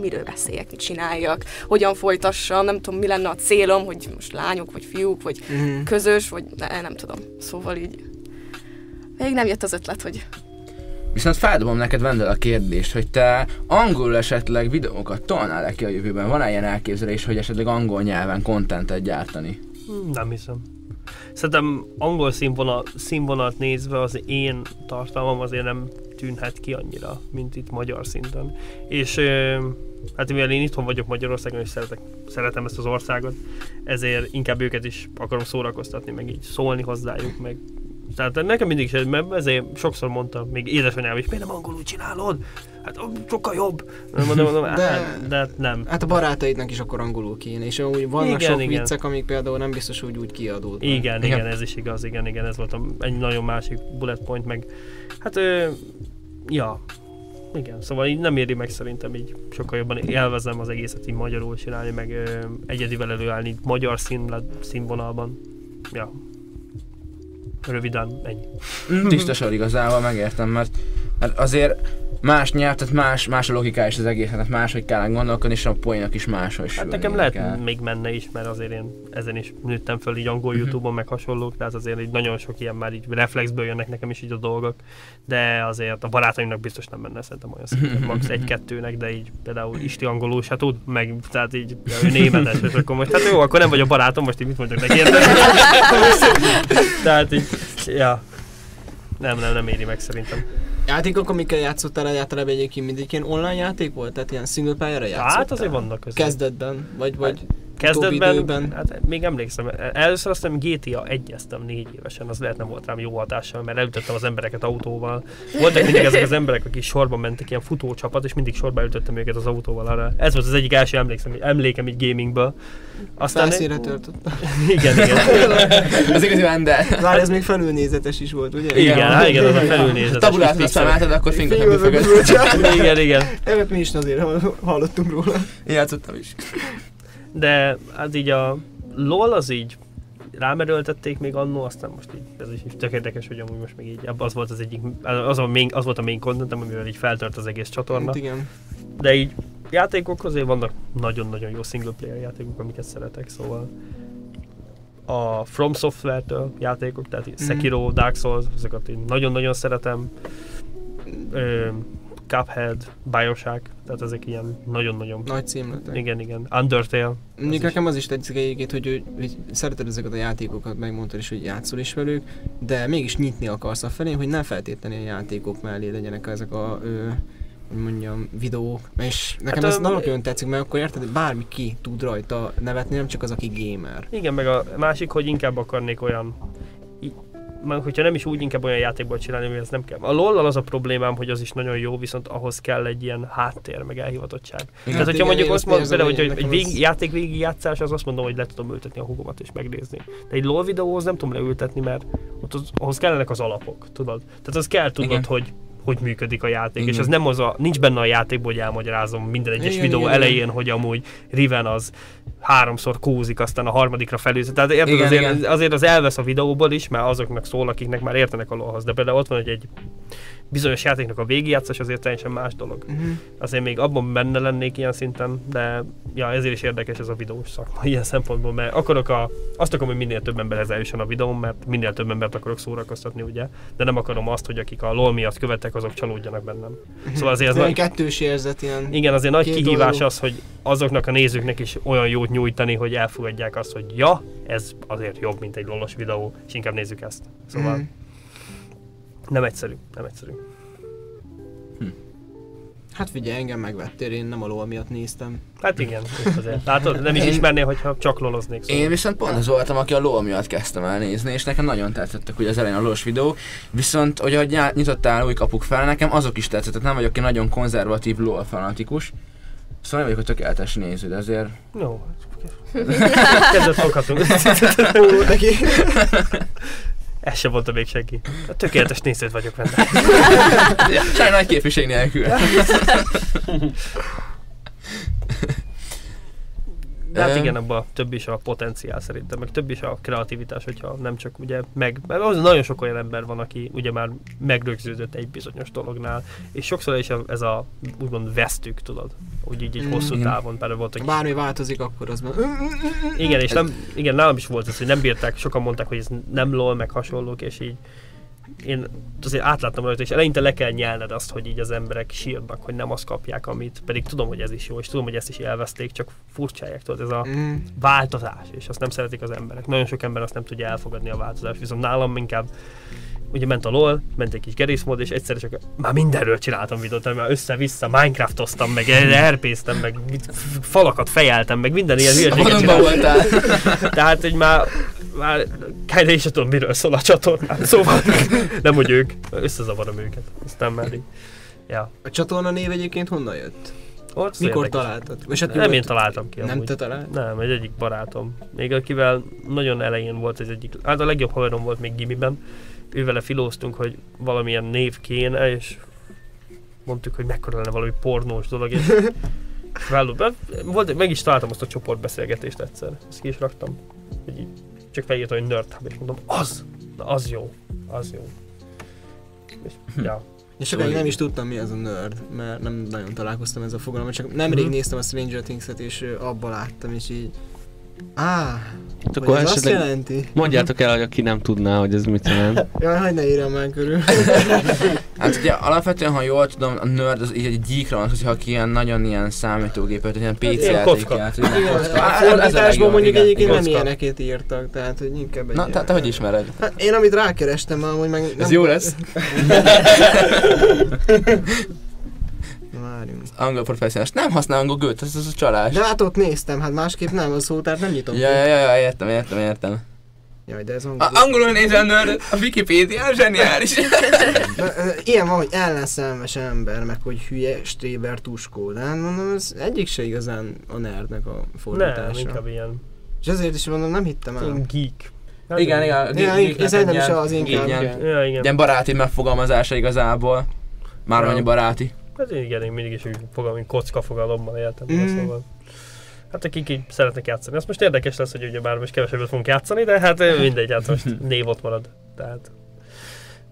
miről beszéljek, mit csináljak, hogyan folytassam, nem tudom, mi lenne a célom, hogy most lányok, vagy fiúk, vagy Mhm. közös, vagy ne, nem tudom. Szóval így még nem jött az ötlet, hogy Viszont feldobom neked Vendel a kérdést, hogy te angolul esetleg videókat tolnál-e ki a jövőben? Van-e ilyen elképzelés, hogy esetleg angol nyelven kontentet gyártani? Nem hiszem. Szerintem angol színvonal, színvonalat nézve az én tartalmam azért nem tűnhet ki annyira, mint itt magyar szinten. És hát mivel én itthon vagyok Magyarországon, és szeretek, szeretem ezt az országot, ezért inkább őket is akarom szórakoztatni, meg így szólni hozzájuk, meg tehát nekem mindig is, mert ezért sokszor mondta, még édesanyám is, miért nem angolul csinálod? Hát sokkal jobb. Mondom, mondom, De- de, de nem. Hát a barátaidnak is akkor angolul kéne, és úgy vannak Igen, sok igen. viccek, amik például nem biztos, hogy úgy kiadódnak. Igen, Igen. igen, ez is igaz, igen, igen, ez volt egy nagyon másik bullet point, meg hát, ö, ja, igen, szóval így nem éri meg szerintem így sokkal jobban élvezem az egészet így magyarul csinálni, meg ö, egyedivel előállni magyar szín, színvonalban. Ja. Röviden, ennyi. Tiszta sor igazából, megértem, mert, mert azért más nyelv, tehát más, más a logiká is az egész, tehát máshogy kell gondolkodni, és a poénnak is máshogy Hát nekem lehet kell. még menne is, mert azért én ezen is nőttem föl így angol Mhm. Youtube-on, meg hasonlók, tehát azért így nagyon sok ilyen már így reflexből jönnek nekem is így a dolgok, de azért a barátaimnak biztos nem menne szerintem olyan szinten, max. egy-kettőnek, de így például Isti angolul se tud, meg tehát így ja, ő németes, és akkor most, hát jó, akkor nem vagy a barátom, most így mit mondjak neki, tehát így, ja, nem, nem, nem éri meg szerintem. Játékok, amikkel játszottál általában egyébként mindig ilyen online játék volt? Tehát ilyen single player játszottál? Hát azért vannak között. Kezdetben, vagy, vagy Kezdetben, időben. hát még emlékszem, először azt hiszem GTA egyeztem négy évesen, az lehet nem volt rám jó hatással, mert elütöttem az embereket autóval. Voltak mindig ezek az emberek, akik sorban mentek, ilyen futócsapat, és mindig sorba ütöttem őket az autóval arra. Ez volt az egyik első emlékszem, emlékem így gamingből. Aztán felszínre törtött. igen, igen. Az igazi Vendel. Várj, ez még felülnézetes is volt, ugye? Igen, hát igen, az a felülnézetes. Tabulát kis azt pixel. felálltad, akkor büfögöt. büfögöt. Igen, igen. Evet, mi is azért hall- hallottunk róla. Én játszottam is. De hát így a LOL az így rámerőltették még annó, aztán most így, ez is tök érdekes, hogy amúgy most még így, az volt az egyik, az, a main, az volt a main content, amivel így feltört az egész csatorna. Hát igen. De így játékok azért vannak nagyon-nagyon jó single player játékok, amiket szeretek, szóval a From Software-től játékok, tehát így Sekiro, Dark Souls, azokat én nagyon-nagyon szeretem. Ö, Cuphead, Bioshock, tehát ezek ilyen nagyon-nagyon Nagy címletek. igen, igen. Undertale. Mondjuk nekem az is tetszik egyébként, hogy, hogy, hogy szereted ezeket a játékokat, megmondtad is, hogy játszol is velük, de mégis nyitni akarsz a felé, hogy nem feltétlenül a játékok mellé legyenek ezek a, ö, mondjam, videók. És nekem Hát, ez ö, nagyon tetszik, mert akkor érted, bármi ki tud rajta nevetni, nem csak az, aki gamer. Igen, meg a másik, hogy inkább akarnék olyan már hogyha nem is úgy inkább olyan játékból csinálni, hogy ez nem kell. A lol az a problémám, hogy az is nagyon jó, viszont ahhoz kell egy ilyen háttér, meg elhivatottság. Tehát, hogyha igen, mondjuk azt mondom, például, hogy, egy vég, az- játék végigjátszás, az azt mondom, hogy le tudom ültetni a hugomat és megnézni. De egy LOL videóhoz nem tudom leültetni, mert ott az, ahhoz kellenek az alapok, tudod? Tehát az kell tudnod, Igen. hogy hogy működik a játék, Igen. és az nem az a, nincs benne a játékban, hogy elmagyarázom minden egyes Igen, videó igen, elején, hogy amúgy Riven az háromszor kúzik, aztán a harmadikra felül. Tehát érted, Igen, azért, igen. azért az elvesz a videóból is, mert azoknak szól, akiknek már értenek a lóhoz. De például ott van, hogy egy bizonyos játéknak a végigjátszás azért teljesen más dolog. Uh-huh. Azért még abban benne lennék ilyen szinten, de ja, ezért is érdekes ez a videós szakma ilyen szempontból, mert akarok a, azt akarom, hogy minél több emberhez eljusson a videóm, mert minél több embert akarok szórakoztatni, ugye, de nem akarom azt, hogy akik a LOL miatt követek, azok csalódjanak bennem. Szóval azért ez nagy, kettős érzet, ilyen... igen, azért nagy kihívás oldalú. az, hogy azoknak a nézőknek is olyan jót nyújtani, hogy elfogadják azt, hogy ja, ez azért jobb, mint egy lolos videó, és inkább nézzük ezt. Szóval Mhm. Nem egyszerű, nem egyszerű. Hát figyelj, engem megvettél, én nem a LOL miatt néztem. Hát igen, azért. Látod, nem is ismernél, hogyha csak loloznék. Szóval. Én viszont pont az voltam, aki a LOL miatt kezdtem el nézni, és nekem nagyon tetszettek ugye az elején a LOL videók, viszont hogy ahogy nyitottál új kapuk fel, nekem azok is tetszettek, nem vagyok egy nagyon konzervatív LOL fanatikus, Szóval nem vagyok a tökéletes néző, de azért... Jó. Kezdett foghatunk. Ó, neki. Ez sem mondta még senki. A tökéletes nézőt vagyok benne. Sajnos nagy képviség nélkül. De hát igen, abban több is a potenciál szerintem, meg több is a kreativitás, hogyha nem csak ugye meg, mert az nagyon sok olyan ember van, aki ugye már megrögződött egy bizonyos dolognál, és sokszor is ez a úgymond vesztük, tudod, úgy így egy Mm, hosszú igen. távon, például volt, aki Bármi változik, akkor az már... Igen, és nem, igen, nálam is volt ez, hogy nem bírták, sokan mondták, hogy ez nem lol, meg hasonlók, és így én azért átláttam rajta, és eleinte le kell nyelned azt, hogy így az emberek sírnak, hogy nem azt kapják, amit, pedig tudom, hogy ez is jó, és tudom, hogy ezt is élvezték, csak furcsáják, tudod, ez a Mm. változás, és azt nem szeretik az emberek. Nagyon sok ember azt nem tudja elfogadni a változást, viszont nálam inkább ugye ment a LOL, ment egy kis gerészmód, és egyszerre csak már mindenről csináltam videót, már össze-vissza Minecraftoztam, meg RP-ztem, meg falakat fejeltem, meg minden ilyen hülyeséget voltál. Tehát, hogy már, már kb. is tudom, miről szól a csatornán. Szóval nem, hogy ők, összezavarom őket. Aztán már így. Ja. A csatorna név egyébként honnan jött? Ott Mikor érdekes. találtad? És hát Nem én találtam ki Nem amúgy. te talált? Nem, egy egyik barátom. Még akivel nagyon elején volt ez egyik, hát a legjobb haverom volt még gimiben. Ővele filóztunk, hogy valamilyen név kéne, és mondtuk, hogy mekkora lenne valami pornós dolog, és Váló, volt, meg is találtam azt a csoportbeszélgetést egyszer, ezt ki is raktam. Hogy így, csak felírtam, hogy nerd hub, és mondom, az, na az jó, az jó. És, ja. És sokáig nem is tudtam mi az a nerd, mert nem nagyon találkoztam ez a fogalmat, csak nemrég Mhm. néztem a Stranger Things-et, és abba láttam, és így... Á, Hát akkor ez azt jelenti? mondjátok el, hogy aki nem tudná, hogy ez mit jelent. Jaj, hagyd ne írjam már körül. Hát ugye alapvetően, ha jól tudom, a nerd az így egy gyíkra van, hogyha aki ilyen nagyon ilyen számítógépet, ilyen PC ilyen játék kocka. játszik. Igen, ilyen a. Hát, fordításban mondjuk egyébként nem ilyeneket írtak, tehát hogy inkább egy Na, ilyen- te, te hogy ismered? Hát én amit rákerestem már, hogy meg... Ez jó lesz. Várjunk. Angol professzionális. Nem használ angol gőt, ez, ez a csalás. De hát ott néztem, hát másképp nem az szó, tehát nem nyitom. Ja, ja, ja, értem, értem, értem. Jaj, de ez angol. A, angolul nézel nerd, a Wikipédia zseniális. Ilyen van, hogy ellenszelmes ember, meg hogy hülye, stréber, tuskó. De hát mondom, ez egyik se igazán a nerdnek a Nem, fordítása. inkább ilyen, És ezért is mondom, nem hittem el. ilyen geek. Hát igen, igen. Geeknek ez egy is az inkább. Ilyen, igen. Ja, igen. ilyen baráti megfogalmazása igazából. Már annyi baráti. Hát én igen, én mindig is úgy fogalom, mint kocka fogalommal éltem, Mm. szóval. Hát akik így szeretnek játszani. Az most érdekes lesz, hogy ugye már most kevesebbet fogunk játszani, de hát ö, mindegy, hát most név ott marad. Tehát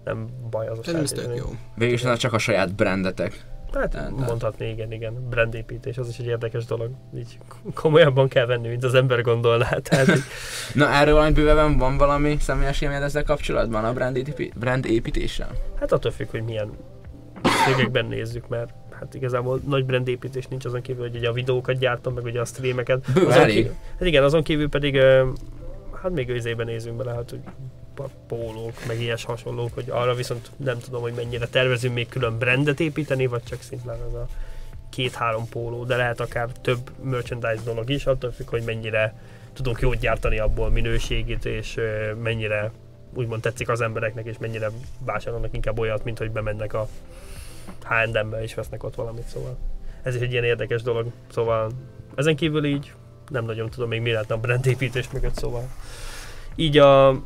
nem baj az a ez tök jó. Végül is csak a saját brandetek. Hát Tehát- mondhatni, igen, igen. Brandépítés, az is egy érdekes dolog. Így komolyabban kell venni, mint az ember gondolná. Tehát így, Na erről valami bővebben van valami személyes élményed ezzel kapcsolatban a brand, brand építéssel? hát attól függ, hogy milyen cégekben nézzük, mert hát igazából nagy brandépítés nincs azon kívül, hogy ugye a videókat gyártom, meg ugye a streameket. Bő, Azon kívül, hát igen, azon kívül pedig hát még őzében nézünk bele, hát hogy pólók, meg ilyes hasonlók, hogy arra viszont nem tudom, hogy mennyire tervezünk még külön brandet építeni, vagy csak szimplán az a két-három póló, de lehet akár több merchandise dolog is, attól függ, hogy mennyire tudunk jót gyártani abból minőségét, és mennyire úgymond tetszik az embereknek, és mennyire vásárolnak inkább olyat, mint hogy bemennek a H&M-be és vesznek ott valamit, szóval ez is egy ilyen érdekes dolog, szóval ezen kívül így nem nagyon tudom még mi lehetne a brandépítés mögött, szóval így a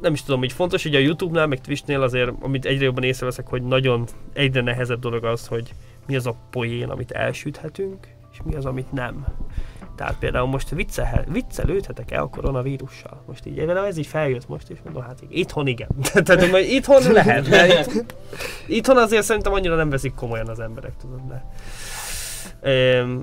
nem is tudom, így fontos, hogy a Youtube-nál, meg Twitch-nél azért, amit egyre jobban észreveszek, hogy nagyon egyre nehezebb dolog az, hogy mi az a poén, amit elsüthetünk, és mi az, amit nem. Tehát például most viccel, viccelődhetek-e a koronavírussal? Most így, de ez így feljött most, és mondom, hát igen, itthon igen. Tehát majd itthon lehet, de itt, itthon azért szerintem annyira nem veszik komolyan az emberek, tudod, de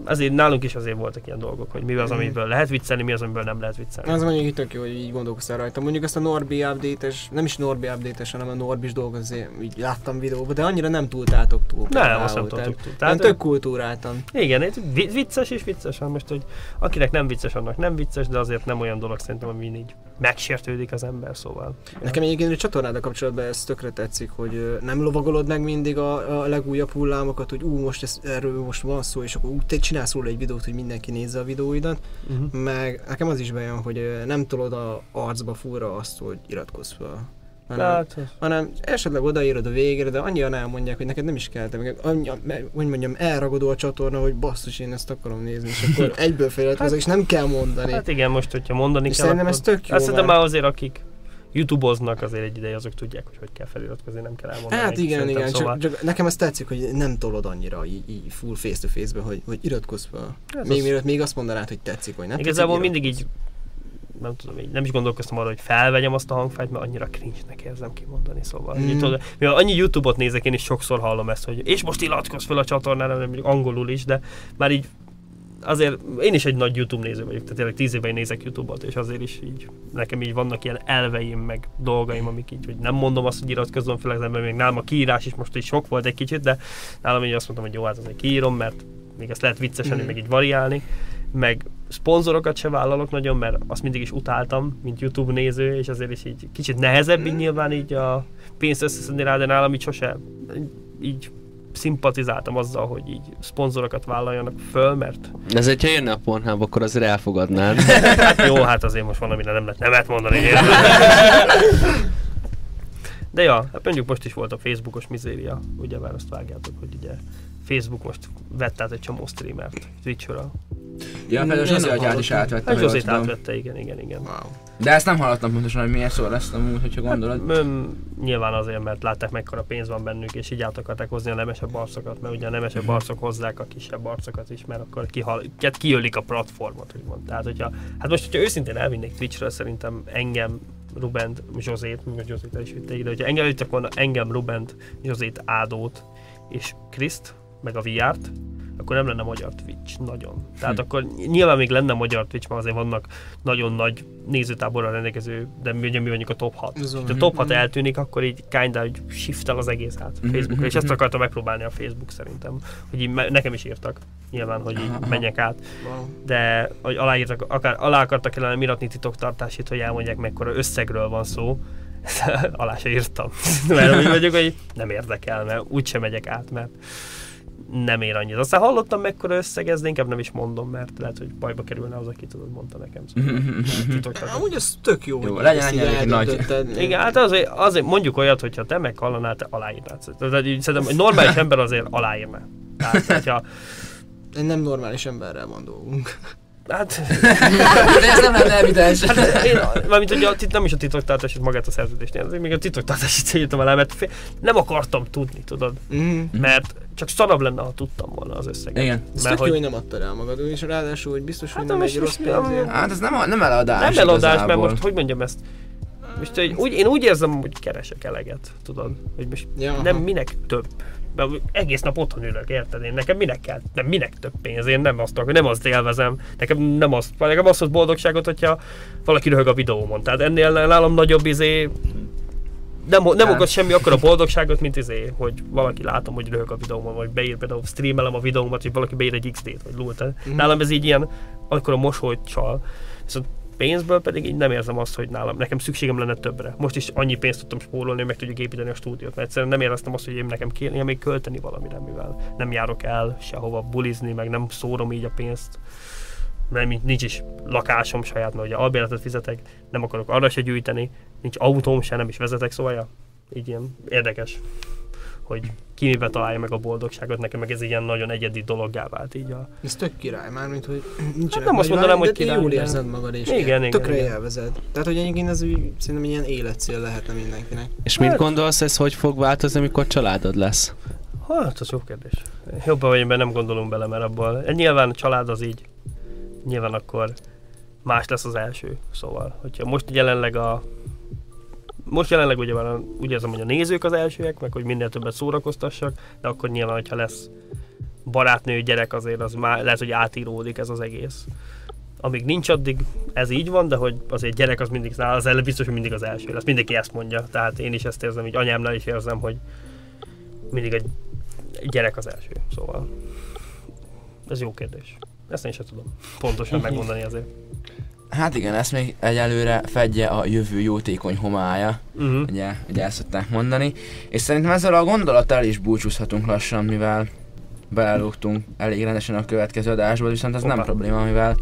azért nálunk is azért voltak ilyen dolgok, hogy mi az, amiből lehet viccelni, mi az, amiből nem lehet viccelni. Az mondjuk itt tök jó, hogy így gondolkoztál rajta. Mondjuk ezt a Norbi update nem is Norbi update hanem a Norbis dolgot azért így láttam videóban, de annyira nem túltátok túl. Nem, azt nem tudtuk túl. Tehát, tök kultúráltan. igen, ez vi- vicces és vicces, hát most, hogy akinek nem vicces, annak nem vicces, de azért nem olyan dolog szerintem, ami így megsértődik az ember, szóval. Nekem egyébként a csatornáddal kapcsolatban ez tökre tetszik, hogy nem lovagolod meg mindig a, a legújabb hullámokat, hogy ú, most ez, erről most van szó, és akkor ú, te csinálsz róla egy videót, hogy mindenki nézze a videóidat. Uh-huh. Meg nekem az is bejön, hogy nem tolod a arcba fúra azt, hogy iratkozz fel. Hanem, Hát, hanem esetleg odaírod a végére, de annyian elmondják, hogy neked nem is kell, meg annyi, hogy mondjam, elragadó a csatorna, hogy basszus, én ezt akarom nézni, és akkor egyből feliratkozok, és nem kell mondani. hát igen, most, hogyha mondani és kell, szerintem akkor... ez tök jó, Hát szerintem már azért, akik youtube-oznak azért egy ideje, azok tudják, hogy hogy kell feliratkozni, nem kell elmondani. Hát igen, igen, szóval... csak, csak, nekem ez tetszik, hogy nem tolod annyira így, így full face to face-be, hogy, hogy iratkozz fel. Ez Még az- mielőtt még azt mondanád, hogy tetszik, vagy nem Igazából tetszik, mindig így nem tudom, így nem is gondolkoztam arra, hogy felvegyem azt a hangfájt, mert annyira cringe-nek érzem kimondani, szóval. Mm. Mm. Így, tudod, mivel annyi Youtube-ot nézek, én is sokszor hallom ezt, hogy és most iratkozz fel a csatornára, nem angolul is, de már így azért én is egy nagy YouTube néző vagyok, tehát tényleg tíz éve nézek YouTube-ot, és azért is így nekem így vannak ilyen elveim, meg dolgaim, amik így, hogy nem mondom azt, hogy iratkozzon fel az ember, még nálam a kiírás is most is sok volt egy kicsit, de nálam így azt mondtam, hogy jó, hát azért kiírom, mert még ezt lehet viccesen, Mhm. meg így variálni, meg szponzorokat se vállalok nagyon, mert azt mindig is utáltam, mint YouTube néző, és azért is így kicsit nehezebb így nyilván így a pénzt összeszedni rá, de nálam így sose így szimpatizáltam azzal, hogy így szponzorokat vállaljanak föl, mert Ez egy, ha jönne a Pornhub, akkor azért elfogadnád. hát jó, hát azért most valamire nem lehet nemet mondani. Én. De ja, hát mondjuk most is volt a Facebookos mizéria, ugye már azt vágjátok, hogy ugye Facebook most vett át egy csomó streamert Twitch-ről. Ja, például az nem atyát is. Hát ha jól Zsozét tudom. átvette, igen, igen, igen. Wow. De ezt nem hallottam pontosan, hogy miért szól ezt amúgy, hogyha gondolod. Hát, nyilván azért, mert látták mekkora pénz van bennük, és így át akarták hozni a nemesebb arcokat, mert ugye a nemesebb Mhm. arcok hozzák a kisebb arcokat is, mert akkor kihal, hát kiölik a platformot, úgymond. Tehát, hogyha, hát most, hogyha őszintén elvinnék Twitchről, szerintem engem, Rubent, Zsozét, mert Zsozét el is vitte ide, hogyha engem vittek volna engem, Rubent, Zsozét, Ádót és Kriszt, meg a VR-t, akkor nem lenne magyar Twitch, nagyon. Tehát Hm. akkor nyilván még lenne magyar Twitch, mert azért vannak nagyon nagy nézőtáborral rendelkező, de mi, ugye mi mondjuk a top 6. Ez a top 6 eltűnik, akkor így kinda hogy shiftel az egész át Mhm, Facebookra, és ezt mhm. akarta megpróbálni a Facebook szerintem. Hogy így nekem is írtak, nyilván, hogy így menjek át, de hogy aláírtak, akár alá akartak kellene iratni titoktartásit, hogy elmondják mekkora összegről van szó, alá se írtam. mert úgy vagyok, hogy nem érdekel, mert úgysem megyek át, mert nem ér annyit. Aztán hallottam mekkora összeg ez, de inkább nem is mondom, mert lehet, hogy bajba kerülne az, aki tudod, mondta nekem. Szóval. Amúgy ez tök jó, Jó, hogy legyen elég nagy. Igen, hát azért, azért mondjuk olyat, hogyha te meghallanál, te aláírnád. Tehát így szerintem egy normális ember azért aláírná. Tehát, hogyha, Egy nem normális emberrel van dolgunk. hát, De ez nem lenne evidens. hát én, mármint ugye a, nem is a titoktartást, magát a szerződésnél, még a titoktartást is írtam alá, mert fél, nem akartam tudni, tudod, Mm. mert csak szarabb lenne, ha tudtam volna az összeget. Igen. Ez Mert hogy- hogy nem adtad el magad, és ráadásul, hogy biztos, hogy Hát nem nem egy rossz pénzért. Hát ez nem, a- nem eladás Nem eladás, mert igazából. most hogy mondjam ezt, most hogy úgy, én úgy érzem, hogy keresek eleget, tudod, hogy most Ja, aha. nem minek több. Mert egész nap otthon ülök, érted? Én nekem minek kell? Nem minek több pénz? Én nem azt akarok, nem azt élvezem. Nekem nem azt, nekem azt hoz boldogságot, hogyha valaki röhög a videómon. Tehát ennél nálam nagyobb izé nem, nem Hát. okoz semmi akkor a boldogságot, mint izé, hogy valaki látom, hogy röhög a videómon, vagy beír például streamelem a videómat, hogy valaki beír egy XD-t, vagy lult. Mhm. Nálam ez így ilyen, akkor a mosolyt csal. Viszont pénzből pedig így nem érzem azt, hogy nálam, nekem szükségem lenne többre. Most is annyi pénzt tudtam spórolni, hogy meg tudjuk építeni a stúdiót, mert egyszerűen nem éreztem azt, hogy én nekem kéne még költeni valamire, mivel nem járok el sehova bulizni, meg nem szórom így a pénzt. Nem, így nincs is lakásom saját, mert ugye albérletet fizetek, nem akarok arra se gyűjteni, nincs autóm se, nem is vezetek, szóval ja, így ilyen érdekes, hogy ki miben találja meg a boldogságot, nekem meg ez ilyen nagyon egyedi dologgá vált így a... Ez tök király, mármint, hogy nincsenek Hát nem azt mondanám, hogy király, jól érzed magad, és Igen, igen, tökre igen. élvezed. Tehát, hogy egyébként ez úgy, szerintem ilyen életcél lehetne mindenkinek. És mit Hát- gondolsz, ez hogy fog változni, amikor családod lesz? Hát, az jó kérdés. Jobban vagy, mert nem gondolunk bele, mert abból. Nyilván a család az így nyilván akkor más lesz az első. Szóval, hogyha most jelenleg a most jelenleg ugye van, úgy érzem, hogy a nézők az elsőek, meg hogy minél többet szórakoztassak, de akkor nyilván, hogyha lesz barátnő, gyerek, azért az már lehet, hogy átíródik ez az egész. Amíg nincs addig, ez így van, de hogy azért gyerek az mindig, az előbb biztos, hogy mindig az első lesz. Mindenki ezt mondja, tehát én is ezt érzem, így anyámnál is érzem, hogy mindig egy gyerek az első, szóval ez jó kérdés. Ezt én sem tudom pontosan megmondani azért. Hát igen, ezt még egyelőre fedje a jövő jótékony homája, Uh-huh. ugye, ugye ezt szokták mondani. És szerintem ezzel a gondolattal is búcsúzhatunk lassan, mivel belelógtunk elég rendesen a következő adásba, viszont ez nem Hoppá. probléma, mivel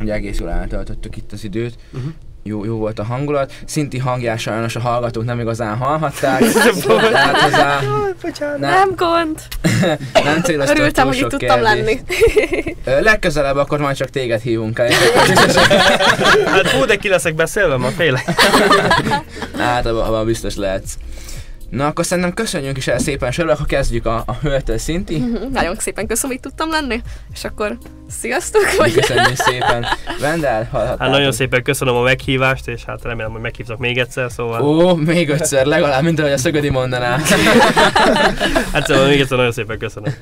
ugye egész jól eltöltöttük itt az időt. Uh-huh. Jó, jó volt a hangulat. Szinti hangját sajnos a hallgatók nem igazán hallhatták. Tehát a, nem, Nem gond. nem céloztam Örültem, hogy itt tudtam lenni. Legközelebb akkor majd csak téged hívunk el. Hát fú, de ki leszek beszélve, ma félek. Hát abban abba biztos lehetsz. Na akkor szerintem köszönjünk is el szépen sorba, akkor kezdjük a, a höltől szinti. Nagyon szépen köszönöm, hogy itt tudtam lenni. És akkor sziasztok, vagy Köszönjük szépen. Vendel, hallhattátok. Hát nagyon szépen köszönöm a meghívást, és hát remélem, hogy meghívtak még egyszer, szóval... Ó, még ötször, legalább, mint ahogy a Szögödi mondaná. Hát szóval még egyszer nagyon szépen köszönöm.